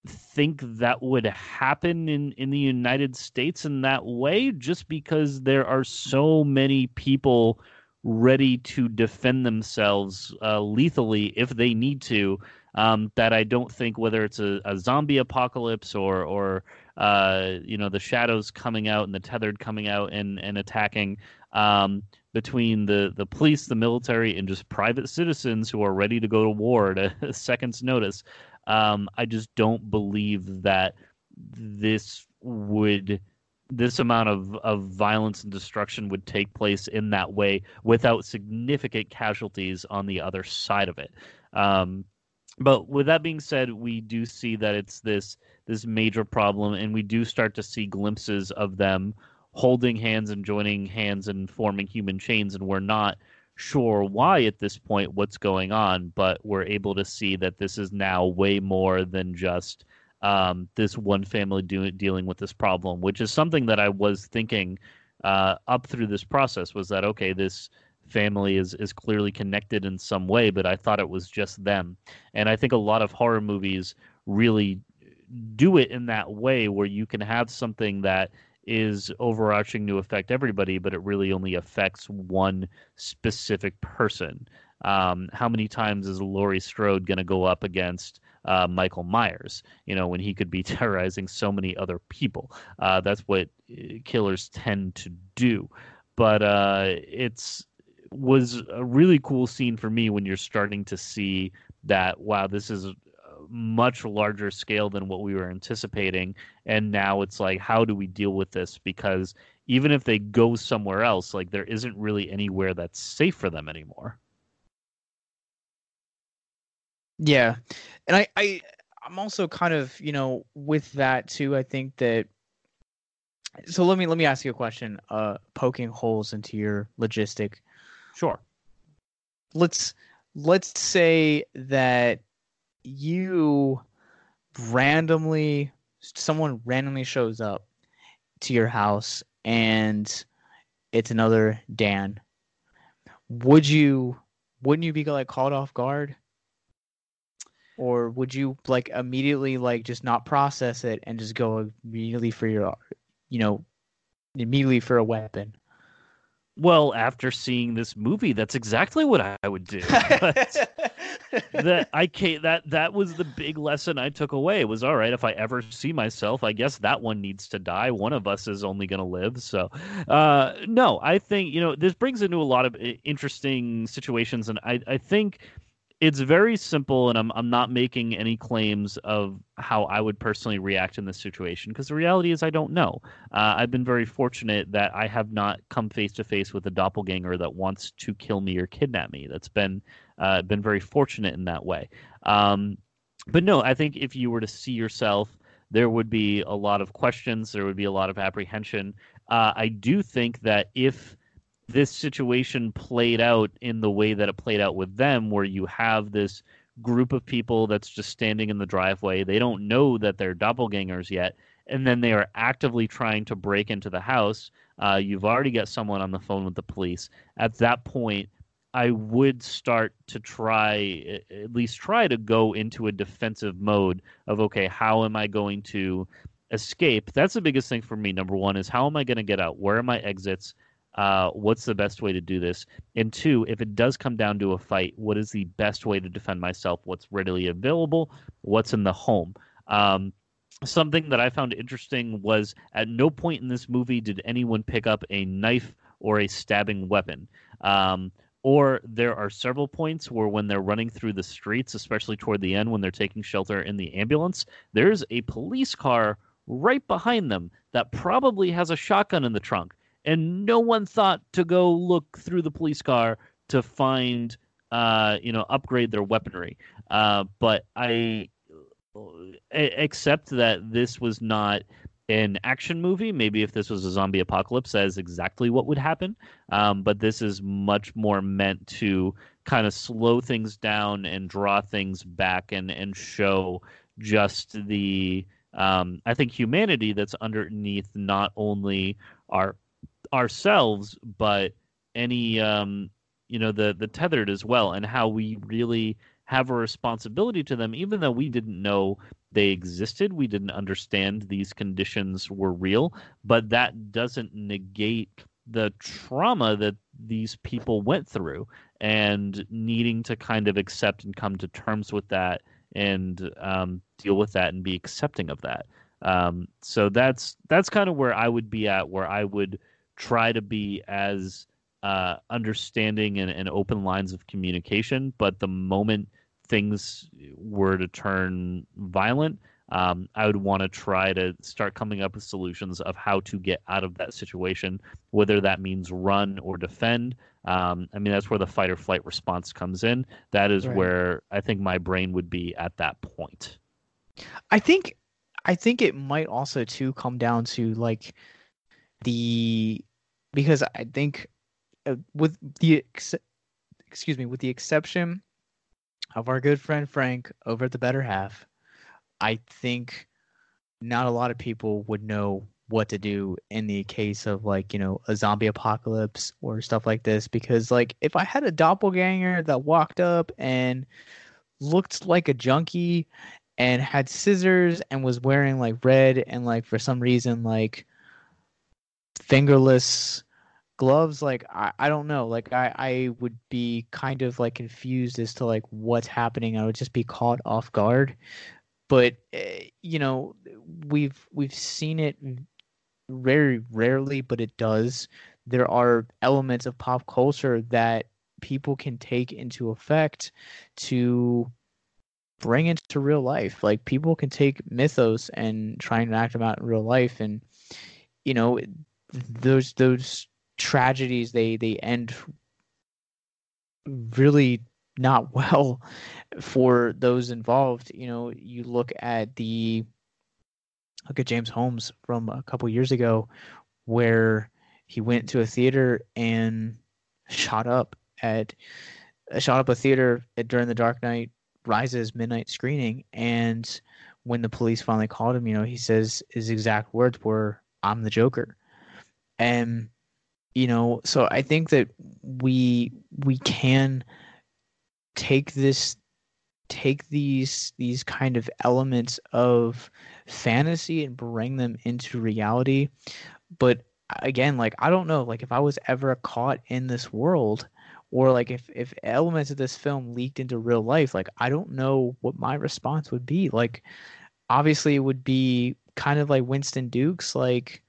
think that would happen in in the United States in that way just because there are so many people ready to defend themselves uh, lethally if they need to um, that I don't think whether it's a, a zombie apocalypse or or uh, you know the shadows coming out and the tethered coming out and and attacking um, between the the police, the military, and just private citizens who are ready to go to war at a second's notice. Um, I just don't believe that this would this amount of, of violence and destruction would take place in that way without significant casualties on the other side of it. Um, but with that being said, we do see that it's this this major problem, and we do start to see glimpses of them holding hands and joining hands and forming human chains, and we're not sure why at this point what's going on, but we're able to see that this is now way more than just um, this one family do- dealing with this problem, which is something that I was thinking uh, up through this process was that okay, this family is is clearly connected in some way, but I thought it was just them, and I think a lot of horror movies really do it in that way where you can have something that is overarching to affect everybody, but it really only affects one specific person. Um, how many times is Laurie Strode going to go up against uh, Michael Myers? You know, when he could be terrorizing so many other people. Uh, that's what uh, killers tend to do. But uh, it's was a really cool scene for me when you're starting to see that wow, this is much larger scale than what we were anticipating. And now it's like, how do we deal with this? Because even if they go somewhere else, like there isn't really anywhere that's safe for them anymore. Yeah, and I, I, I'm also kind of, you know, with that too. I think that. So let me let me ask you a question. Uh, poking holes into your logistic. Sure. Let's let's say that you randomly someone randomly shows up to your house and it's another Dan. Would you wouldn't you be like caught off guard? Or would you like immediately like just not process it and just go immediately for your you know immediately for a weapon? Well, after seeing this movie, that's exactly what I would do. That I can't, that that was the big lesson I took away. Was all right if I ever see myself, I guess that one needs to die. One of us is only going to live. So, uh, no, I think you know this brings into a lot of interesting situations, and I I think it's very simple and I'm I'm not making any claims of how I would personally react in this situation because the reality is I don't know. Uh, I've been very fortunate that I have not come face to face with a doppelganger that wants to kill me or kidnap me. That's been uh, been very fortunate in that way. Um, but no, I think if you were to see yourself, there would be a lot of questions. There would be a lot of apprehension. Uh, I do think that if this situation played out in the way that it played out with them, where you have this group of people that's just standing in the driveway. They don't know that they're doppelgangers yet. And then they are actively trying to break into the house. Uh, you've already got someone on the phone with the police. At that point, I would start to try, at least try to go into a defensive mode of, okay, how am I going to escape? That's the biggest thing for me. Number one is how am I going to get out? Where are my exits? Uh, what's the best way to do this? And two, if it does come down to a fight, what is the best way to defend myself? What's readily available? What's in the home? Um, something that I found interesting was at no point in this movie did anyone pick up a knife or a stabbing weapon. Um, or there are several points where when they're running through the streets, especially toward the end when they're taking shelter in the ambulance, there's a police car right behind them that probably has a shotgun in the trunk and no one thought to go look through the police car to find uh, you know upgrade their weaponry. Uh, but i accept that this was not an action movie maybe if this was a zombie apocalypse that is exactly what would happen. Um, but this is much more meant to kind of slow things down and draw things back and and show just the um, I think humanity that's underneath not only our ourselves, but any um, you know the the tethered as well, and how we really have a responsibility to them, even though we didn't know they existed, we didn't understand these conditions were real, but that doesn't negate the trauma that these people went through and needing to kind of accept and come to terms with that and um, deal with that and be accepting of that. Um, so that's that's kind of where I would be at, where I would try to be as uh, understanding and, and open lines of communication. But the moment things were to turn violent, um, I would want to try to start coming up with solutions of how to get out of that situation, whether that means run or defend. Um, I mean, that's where the fight or flight response comes in. That is right. where I think my brain would be at that point. I think, I think it might also too come down to like the because I think uh, with the ex- excuse me with the exception of our good friend Frank over at the Better Half, I think not a lot of people would know what to do in the case of like you know a zombie apocalypse or stuff like this. Because like if I had a doppelganger that walked up and looked like a junkie and had scissors and was wearing like red and like for some reason like fingerless gloves like I, I don't know. Like I, I would be kind of like confused as to like what's happening. I would just be caught off guard. But uh, you know we've we've seen it very rarely but it does. There are elements of pop culture that people can take into effect to bring into real life. Like people can take mythos and try and act them out in real life, and you know those those tragedies they they end really not well for those involved. You know, you look at the look at James Holmes from a couple years ago, where he went to a theater and shot up at shot up a theater at, during the Dark Knight Rises midnight screening, and when the police finally called him, you know, he says his exact words were, "I'm the Joker," and you know, so I think that we we can take this take these these kind of elements of fantasy and bring them into reality. But again like i don't know like if i was ever caught in this world or like if if elements of this film leaked into real life like i don't know what my response would be. Like obviously it would be kind of like winston dukes like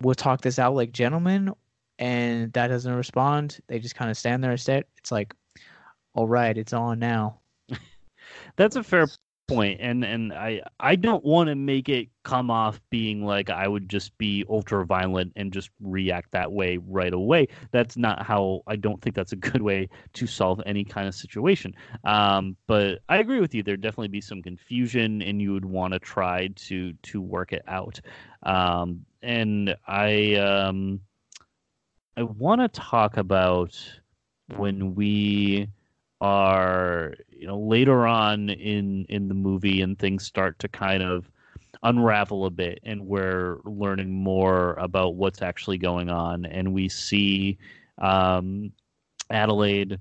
we'll talk this out like gentlemen and that doesn't respond. They just kind of stand there and sit it's like all right it's on now. That's a fair point, and and I I don't want to make it come off being like I would just be ultra violent and just react that way right away. That's not how I don't think that's a good way to solve any kind of situation. Um, but I agree with you. There'd definitely be some confusion, and you would want to try to to work it out. Um, and I um, I want to talk about when we are you know later on in in the movie and things start to kind of unravel a bit and we're learning more about what's actually going on. And we see um, adelaide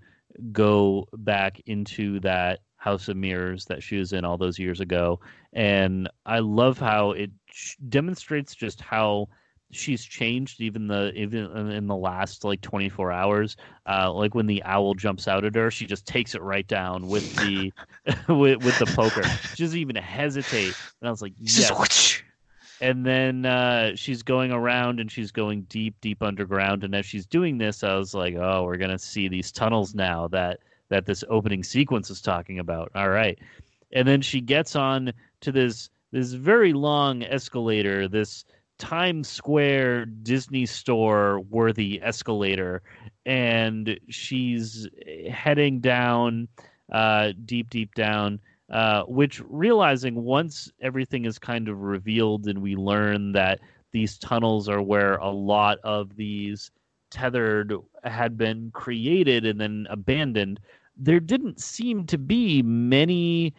go back into that house of mirrors that she was in all those years ago. And i love how it demonstrates just how she's changed even the even in the last like 24 hours uh like when the owl jumps out at her she just takes it right down with the with, with the poker. She doesn't even hesitate. And i was like yes. and then uh she's going around and she's going deep deep underground. And as she's doing this i was like oh we're gonna see these tunnels now that that this opening sequence is talking about. All right. And then she gets on to this this very long escalator this Times Square Disney store worthy escalator, and she's heading down, uh, deep, deep down. Uh, which realizing once everything is kind of revealed and we learn that these tunnels are where a lot of these tethered had been created and then abandoned, there didn't seem to be many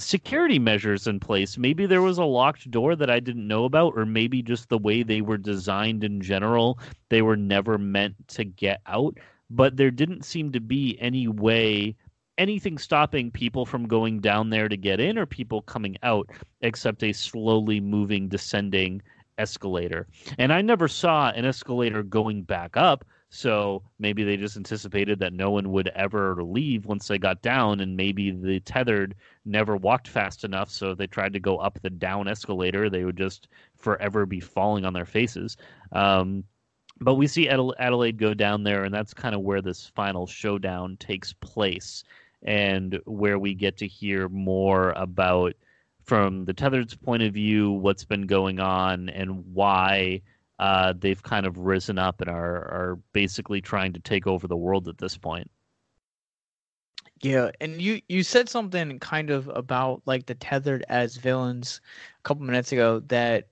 security measures in place. Maybe there was a locked door that I didn't know about, or maybe just the way they were designed in general, they were never meant to get out. But there didn't seem to be any way, anything stopping people from going down there to get in or people coming out, except a slowly moving, descending escalator. And I never saw an escalator going back up. So maybe they just anticipated that no one would ever leave once they got down, and maybe the tethered never walked fast enough. So they tried to go up the down escalator. They would just forever be falling on their faces. Um, but we see Adelaide go down there, and that's kind of where this final showdown takes place, and where we get to hear more about, from the tethered's point of view, what's been going on and why uh, they've kind of risen up and are are basically trying to take over the world at this point. Yeah, and you you said something kind of about like the tethered as villains a couple minutes ago that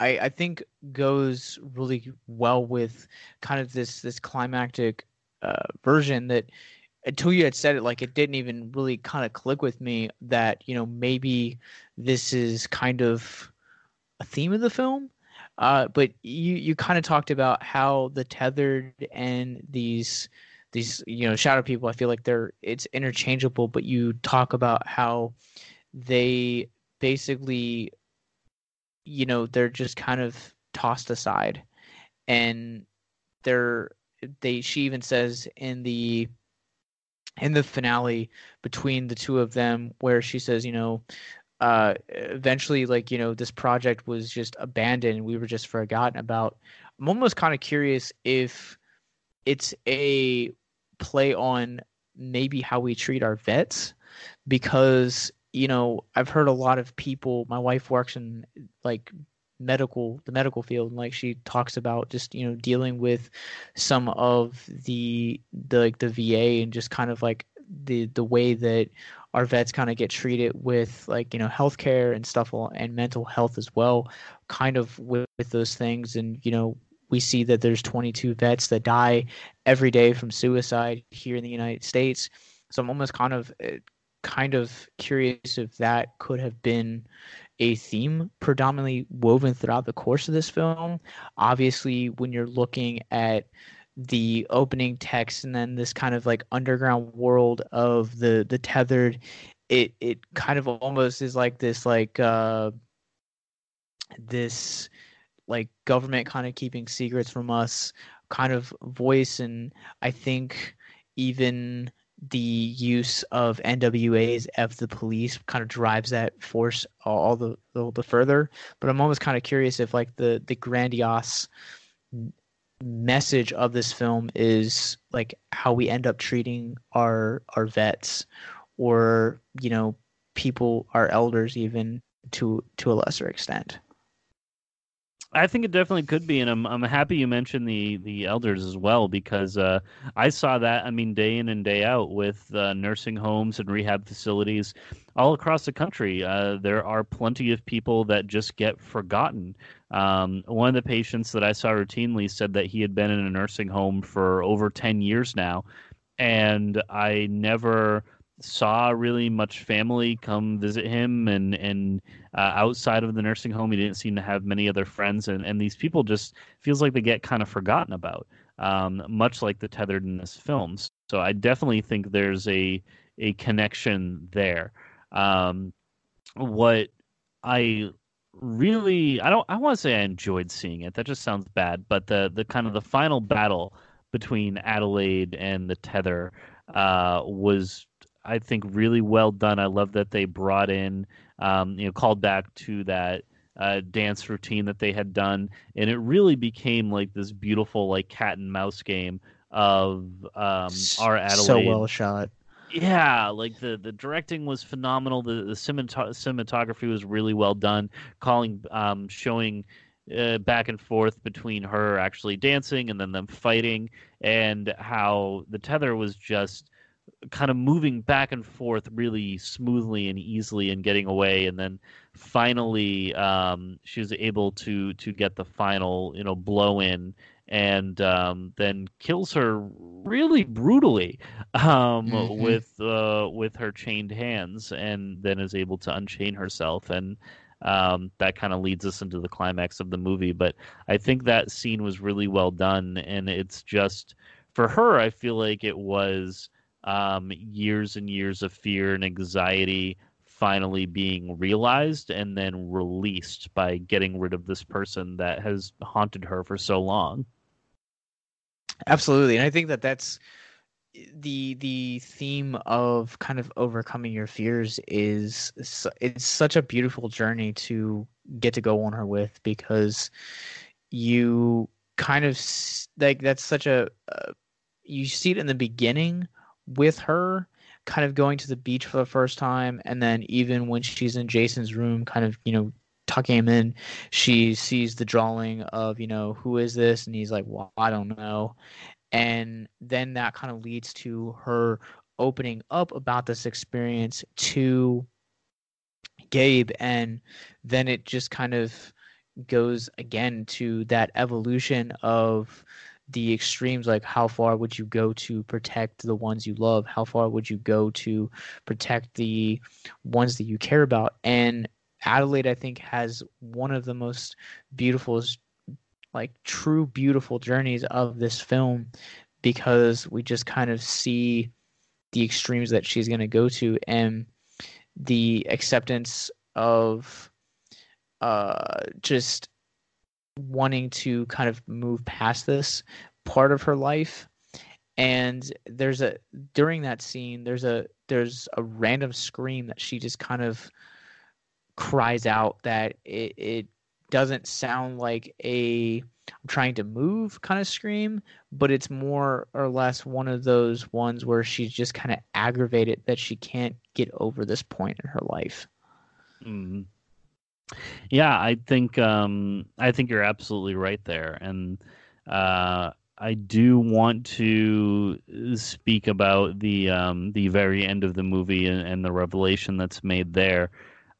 I I think goes really well with kind of this this climactic uh, version that until you had said it like it didn't even really kind of click with me that you know maybe this is kind of a theme of the film uh, but you you kind of talked about how the tethered and these these you know shadow people. I feel like they're it's interchangeable, but you talk about how they basically you know they're just kind of tossed aside and they're they she even says in the in the finale between the two of them where she says you know uh, eventually, like you know, this project was just abandoned. We were just forgotten about. I'm almost kind of curious if it's a play on maybe how we treat our vets because you know I've heard a lot of people. My wife works in like medical the medical field and like she talks about just you know dealing with some of the the like the VA and just kind of like the the way that our vets kind of get treated with like you know healthcare and stuff and mental health as well kind of with, with those things and you know we see that there's 22 vets that die every day from suicide here in the United States so I'm almost kind of eh, kind of curious if that could have been a theme predominantly woven throughout the course of this film. Obviously, when you're looking at the opening text and then this kind of like underground world of the the tethered it it kind of almost is like this like uh this like government kind of keeping secrets from us kind of voice and i think even the use of NWA's F the police kind of drives that force all the, the, the further. But I'm almost kind of curious if like the the grandiose message of this film is like how we end up treating our our vets or you know people our elders even to to a lesser extent. I think it definitely could be, and I'm I'm happy you mentioned the the elders as well because uh, I saw that. I mean, day in and day out with uh, nursing homes and rehab facilities all across the country. Uh, there are plenty of people that just get forgotten. Um, one of the patients that I saw routinely said that he had been in a nursing home for over ten years now, and I never saw really much family come visit him and and uh, outside of the nursing home he didn't seem to have many other friends and and these people just feels like they get kind of forgotten about um, much like the tethered in this film. So i definitely think there's a a connection there. Um, what i really i don't i want to say i enjoyed seeing it that just sounds bad but the the kind of the final battle between adelaide and the tether uh, was I think really well done. I love that they brought in, um, you know, called back to that uh, dance routine that they had done, and it really became like this beautiful like cat and mouse game of um, our Adelaide. So well shot. Yeah, like the the directing was phenomenal. The the cinematography was really well done. Calling, um, showing. Uh, back and forth between her actually dancing and then them fighting, and how the tether was just kind of moving back and forth really smoothly and easily and getting away and then finally um, she was able to to get the final you know blow in and um, then kills her really brutally um, mm-hmm. with uh, with her chained hands and then is able to unchain herself and um, that kind of leads us into the climax of the movie but i think that scene was really well done and it's just for her i feel like it was um, years and years of fear and anxiety finally being realized and then released by getting rid of this person that has haunted her for so long. Absolutely, and I think that that's the the theme of kind of overcoming your fears is it's such a beautiful journey to get to go on her with because you kind of like that's such a uh, you see it in the beginning with her kind of going to the beach for the first time and then even when she's in Jason's room kind of, you know, tucking him in, she sees the drawing of, you know, who is this? And he's like, Well, I don't know. And then that kind of leads to her opening up about this experience to Gabe and then it just kind of goes again to that evolution of the extremes like how far would you go to protect the ones you love? How far would you go to protect the ones that you care about? And adelaide i think has one of the most beautiful like true beautiful journeys of this film because we just kind of see the extremes that she's going to go to and the acceptance of uh just wanting to kind of move past this part of her life and there's a during that scene there's a there's a random scream that she just kind of cries out that it, it doesn't sound like a I'm trying to move kind of scream, but it's more or less one of those ones where she's just kind of aggravated that she can't get over this point in her life. Mm. Yeah, I think um, I think you're absolutely right there, and uh, I do want to speak about the um, the very end of the movie and, and the revelation that's made there.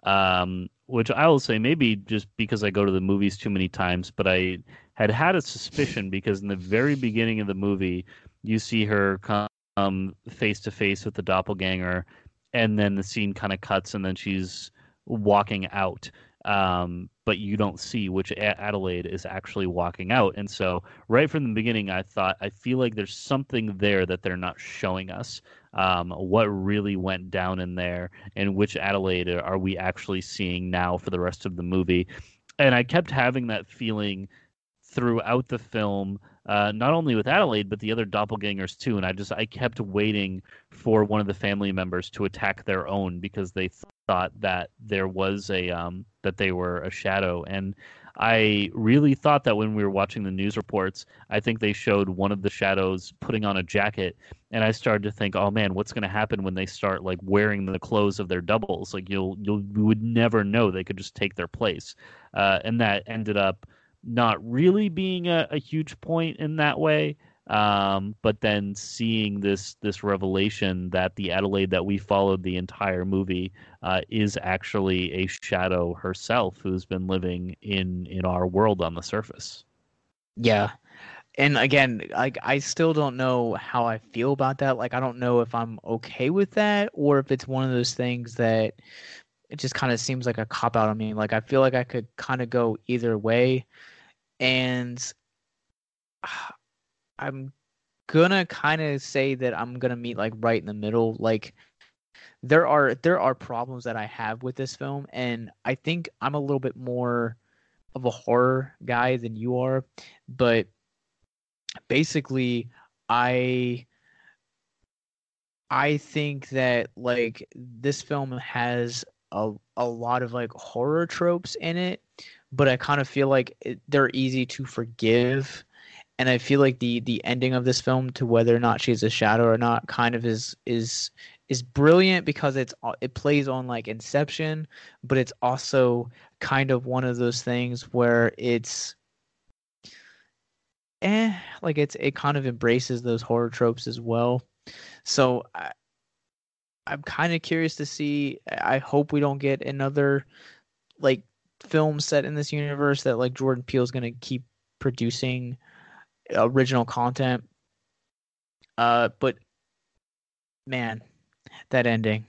Um, which I will say maybe just because I go to the movies too many times, but I had had a suspicion because in the very beginning of the movie, you see her come face to face with the doppelganger, and then the scene kind of cuts, and then she's walking out. Um, but you don't see which Adelaide is actually walking out. And so, right from the beginning, I thought, I feel like there's something there that they're not showing us. Um, what really went down in there, and which Adelaide are we actually seeing now for the rest of the movie? And I kept having that feeling throughout the film, uh, not only with Adelaide but the other doppelgangers too. And I just I kept waiting for one of the family members to attack their own because they thought that there was a um, that they were a shadow. And I really thought that when we were watching the news reports, I think they showed one of the shadows putting on a jacket, and I started to think, oh man, what's going to happen when they start like wearing the clothes of their doubles? Like you'll you'll you would never know they could just take their place, uh, and that ended up not really being a, a huge point in that way. Um, but then seeing this this revelation that the Adelaide that we followed the entire movie uh, is actually a shadow herself who's been living in in our world on the surface. Yeah, and again, like I still don't know how I feel about that. Like I don't know if I'm okay with that or if it's one of those things that it just kind of seems like a cop out on me. Like I feel like I could kind of go either way and I'm gonna kind of say that I'm gonna meet like right in the middle. Like there are there are problems that I have with this film, and I think I'm a little bit more of a horror guy than you are, but basically I I think that like this film has a a lot of like horror tropes in it but I kind of feel like it, they're easy to forgive. And I feel like the the ending of this film, to whether or not she's a shadow or not, kind of is is is brilliant because it's it plays on like Inception, but it's also kind of one of those things where it's eh like it's it kind of embraces those horror tropes as well. So I, I'm kind of curious to see. I hope we don't get another like film set in this universe that like Jordan Peele is going to keep producing original content. Uh, but man, that ending.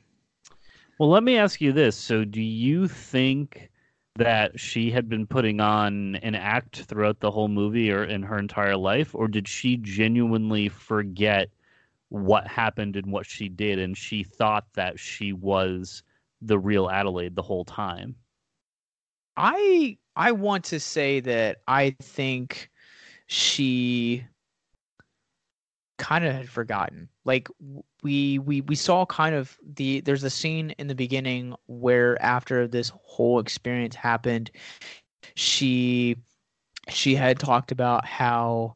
Well, let me ask you this. So, do you think that she had been putting on an act throughout the whole movie or in her entire life, or did she genuinely forget what happened and what she did, and she thought that she was the real Adelaide the whole time? I I want to say that I think she kind of had forgotten. Like we we we saw kind of the there's a scene in the beginning where after this whole experience happened, she she had talked about how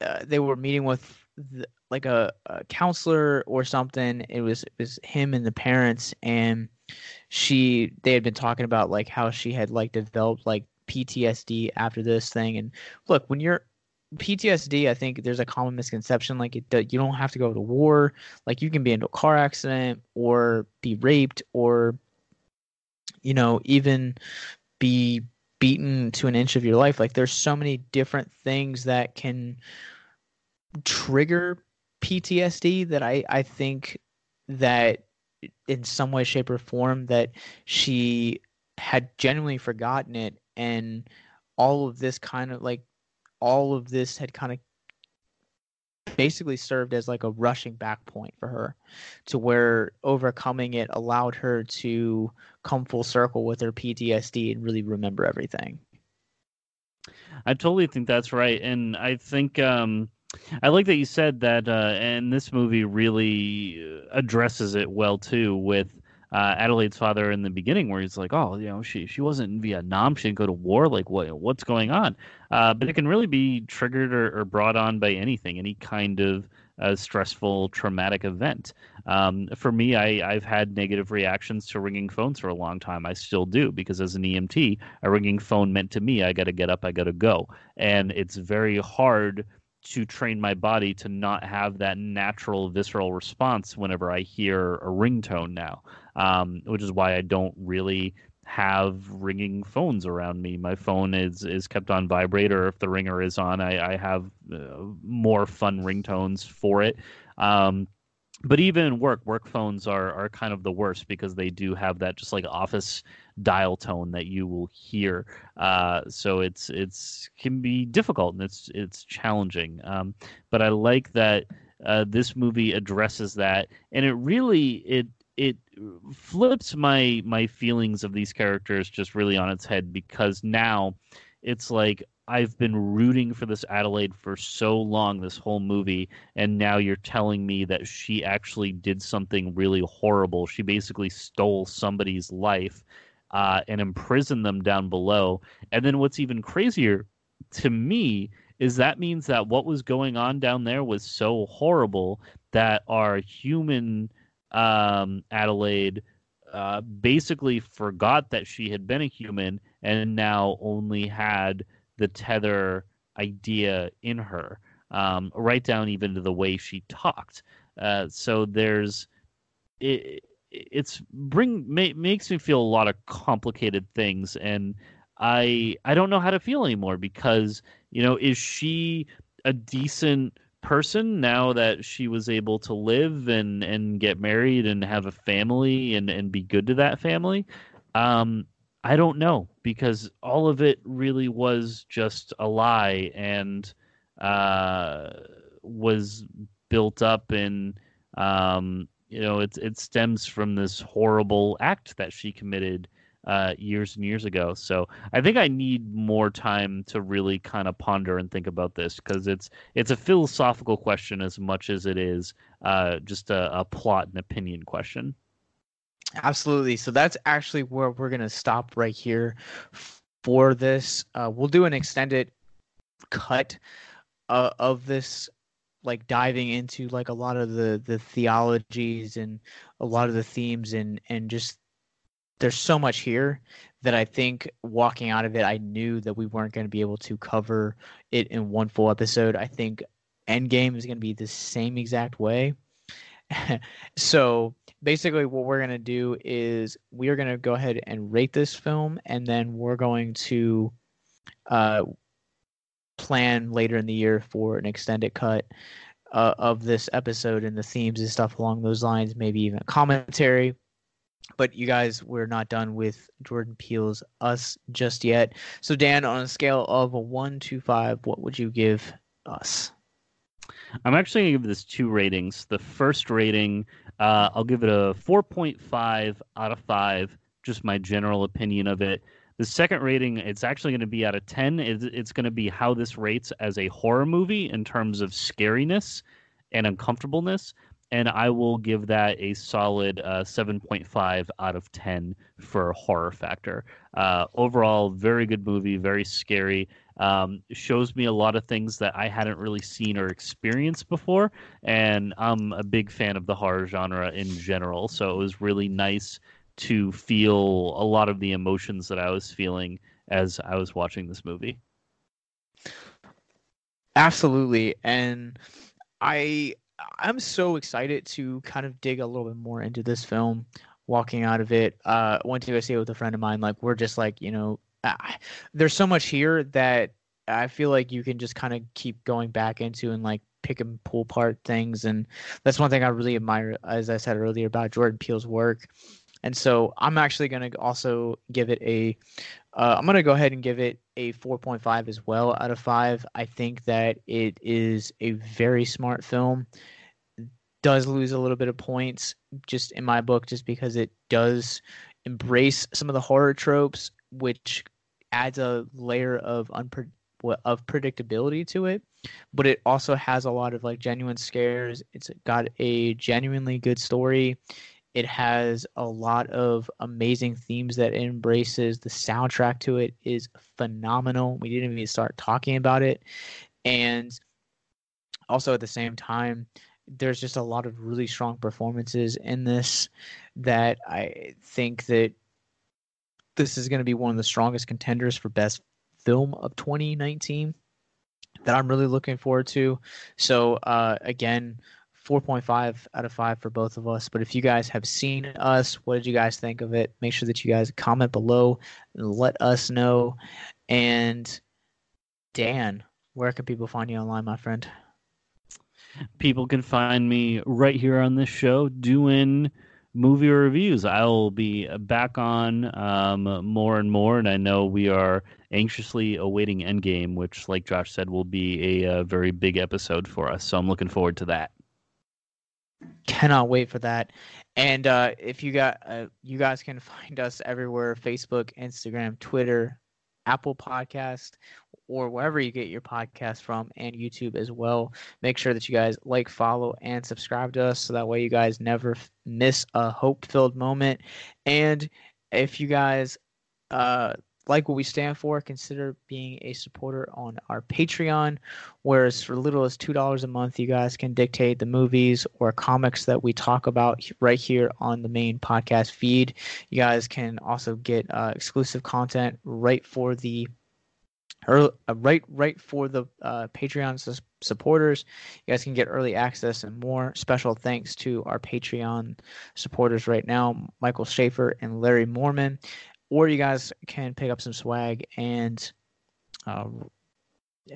uh, they were meeting with the, like a, a counselor or something. It was it was him and the parents and she they had been talking about like how she had like developed like PTSD after this thing. And look, when you're PTSD, I think there's a common misconception like it, you don't have to go to war. Like you can be in a car accident or be raped or you know even be beaten to an inch of your life. Like there's so many different things that can trigger PTSD that I I think that in some way, shape, or form that she had genuinely forgotten it, and all of this kind of like all of this had kind of basically served as like a rushing back point for her to where overcoming it allowed her to come full circle with her PTSD and really remember everything. I totally think that's right. And I think um, I like that you said that, uh, and this movie really uh, addresses it well too with uh, Adelaide's father in the beginning, where he's like, "Oh, you know, she she wasn't in Vietnam. She didn't go to war. Like, what what's going on?" Uh, but it can really be triggered or, or brought on by anything, any kind of uh, stressful, traumatic event. Um, for me, I, I've had negative reactions to ringing phones for a long time. I still do because as an EMT, a ringing phone meant to me I got to get up, I got to go, and it's very hard to train my body to not have that natural visceral response whenever I hear a ringtone now, um, which is why I don't really have ringing phones around me. My phone is is kept on vibrate, or if the ringer is on, I, I have uh, more fun ringtones for it. Um, but even in work, work phones are are kind of the worst because they do have that just like office dial tone that you will hear. Uh, so it's it's can be difficult and it's it's challenging. Um, but I like that uh, this movie addresses that, and it really it it flips my my feelings of these characters just really on its head because now it's like I've been rooting for this Adelaide for so long, this whole movie, and now you're telling me that she actually did something really horrible. She basically stole somebody's life uh, and imprisoned them down below. And then what's even crazier to me is that means that what was going on down there was so horrible that our human um, Adelaide uh, basically forgot that she had been a human and now only had the tether idea in her, um, right down even to the way she talked. Uh, so there's it, it's bring ma- makes me feel a lot of complicated things, and I I don't know how to feel anymore because you know is she a decent person now that she was able to live and and get married and have a family and and be good to that family um I don't know because all of it really was just a lie and uh, was built up and um, you know it it stems from this horrible act that she committed uh, years and years ago. So I think I need more time to really kind of ponder and think about this because it's it's a philosophical question as much as it is uh, just a, a plot and opinion question. Absolutely. So that's actually where we're going to stop right here for this. Uh, we'll do an extended cut uh, of this like diving into like a lot of the the theologies and a lot of the themes and and just there's so much here that I think walking out of it I knew that we weren't going to be able to cover it in one full episode. I think Endgame is going to be the same exact way. so basically what we're going to do is we are going to go ahead and rate this film and then we're going to uh, plan later in the year for an extended cut uh, of this episode and the themes and stuff along those lines maybe even commentary. But you guys we're not done with jordan peele's us just yet. So dan on a scale of a 1 to 5 what would you give us I'm actually going to give this two ratings. The first rating, uh, I'll give it a 4.5 out of 5, just my general opinion of it. The second rating, it's actually going to be out of 10. It's, it's going to be how this rates as a horror movie in terms of scariness and uncomfortableness. And I will give that a solid uh, 7.5 out of 10 for horror factor. Uh, overall, very good movie, very scary. Um, shows me a lot of things that I hadn't really seen or experienced before, and I'm a big fan of the horror genre in general. So it was really nice to feel a lot of the emotions that I was feeling as I was watching this movie. Absolutely, and I I'm so excited to kind of dig a little bit more into this film. Walking out of it, uh, went to go see it with a friend of mine. Like we're just like you know uh, there's so much here that I feel like you can just kind of keep going back into and like pick and pull apart things. And that's one thing I really admire, as I said earlier, about Jordan Peele's work. And so I'm actually going to also give it a. am uh, going to go ahead and give it a 4.5 as well out of 5. I think that it is a very smart film. Does lose a little bit of points just in my book, just because it does embrace some of the horror tropes which adds a layer of unpre- of predictability to it, but it also has a lot of like genuine scares. It's got a genuinely good story. It has a lot of amazing themes that it embraces. The soundtrack to it is phenomenal. We didn't even start talking about it. And also at the same time, there's just a lot of really strong performances in this that I think that this is going to be one of the strongest contenders for best film of 2019 that I'm really looking forward to. So uh, again, 4.5 out of 5 for both of us. But if you guys have seen us, what did you guys think of it? Make sure that you guys comment below and let us know. And Dan, where can people find you online, my friend? People can find me right here on this show doing movie reviews. I'll be back on um, more and more, and I know we are anxiously awaiting Endgame, which, like Josh said, will be a, a very big episode for us. So I'm looking forward to that. Cannot wait for that. And uh, if you got, uh, you guys can find us everywhere: Facebook, Instagram, Twitter, Apple Podcast, or wherever you get your podcast from, and YouTube as well. Make sure that you guys like, follow, and subscribe to us so that way you guys never miss a hope filled moment. And if you guys uh, like what we stand for, consider being a supporter on our Patreon, whereas for little as $2 a month, you guys can dictate the movies or comics that we talk about right here on the main podcast feed. You guys can also get uh, exclusive content right for the early, uh, right right for the uh, Patreon su- supporters. You guys can get early access and more. Special thanks to our Patreon supporters right now, Michael Schaefer and Larry Mormon. Or you guys can pick up some swag and uh,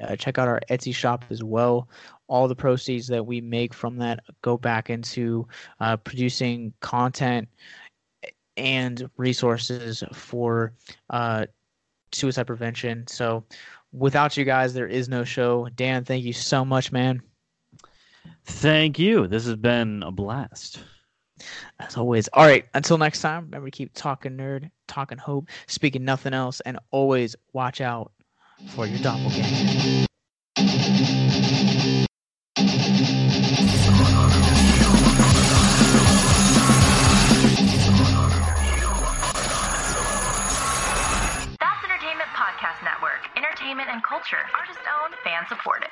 uh, check out our Etsy shop as well. All the proceeds that we make from that go back into uh, producing content and resources for uh, suicide prevention. So without you guys, there is no show. Dan, thank you so much, man. Thank you. This has been a blast. As always. All right. Until next time, remember to keep talking nerd, talking hope, speaking nothing else, and always watch out for your doppelganger. entertainment and culture. Artist owned, fan supported.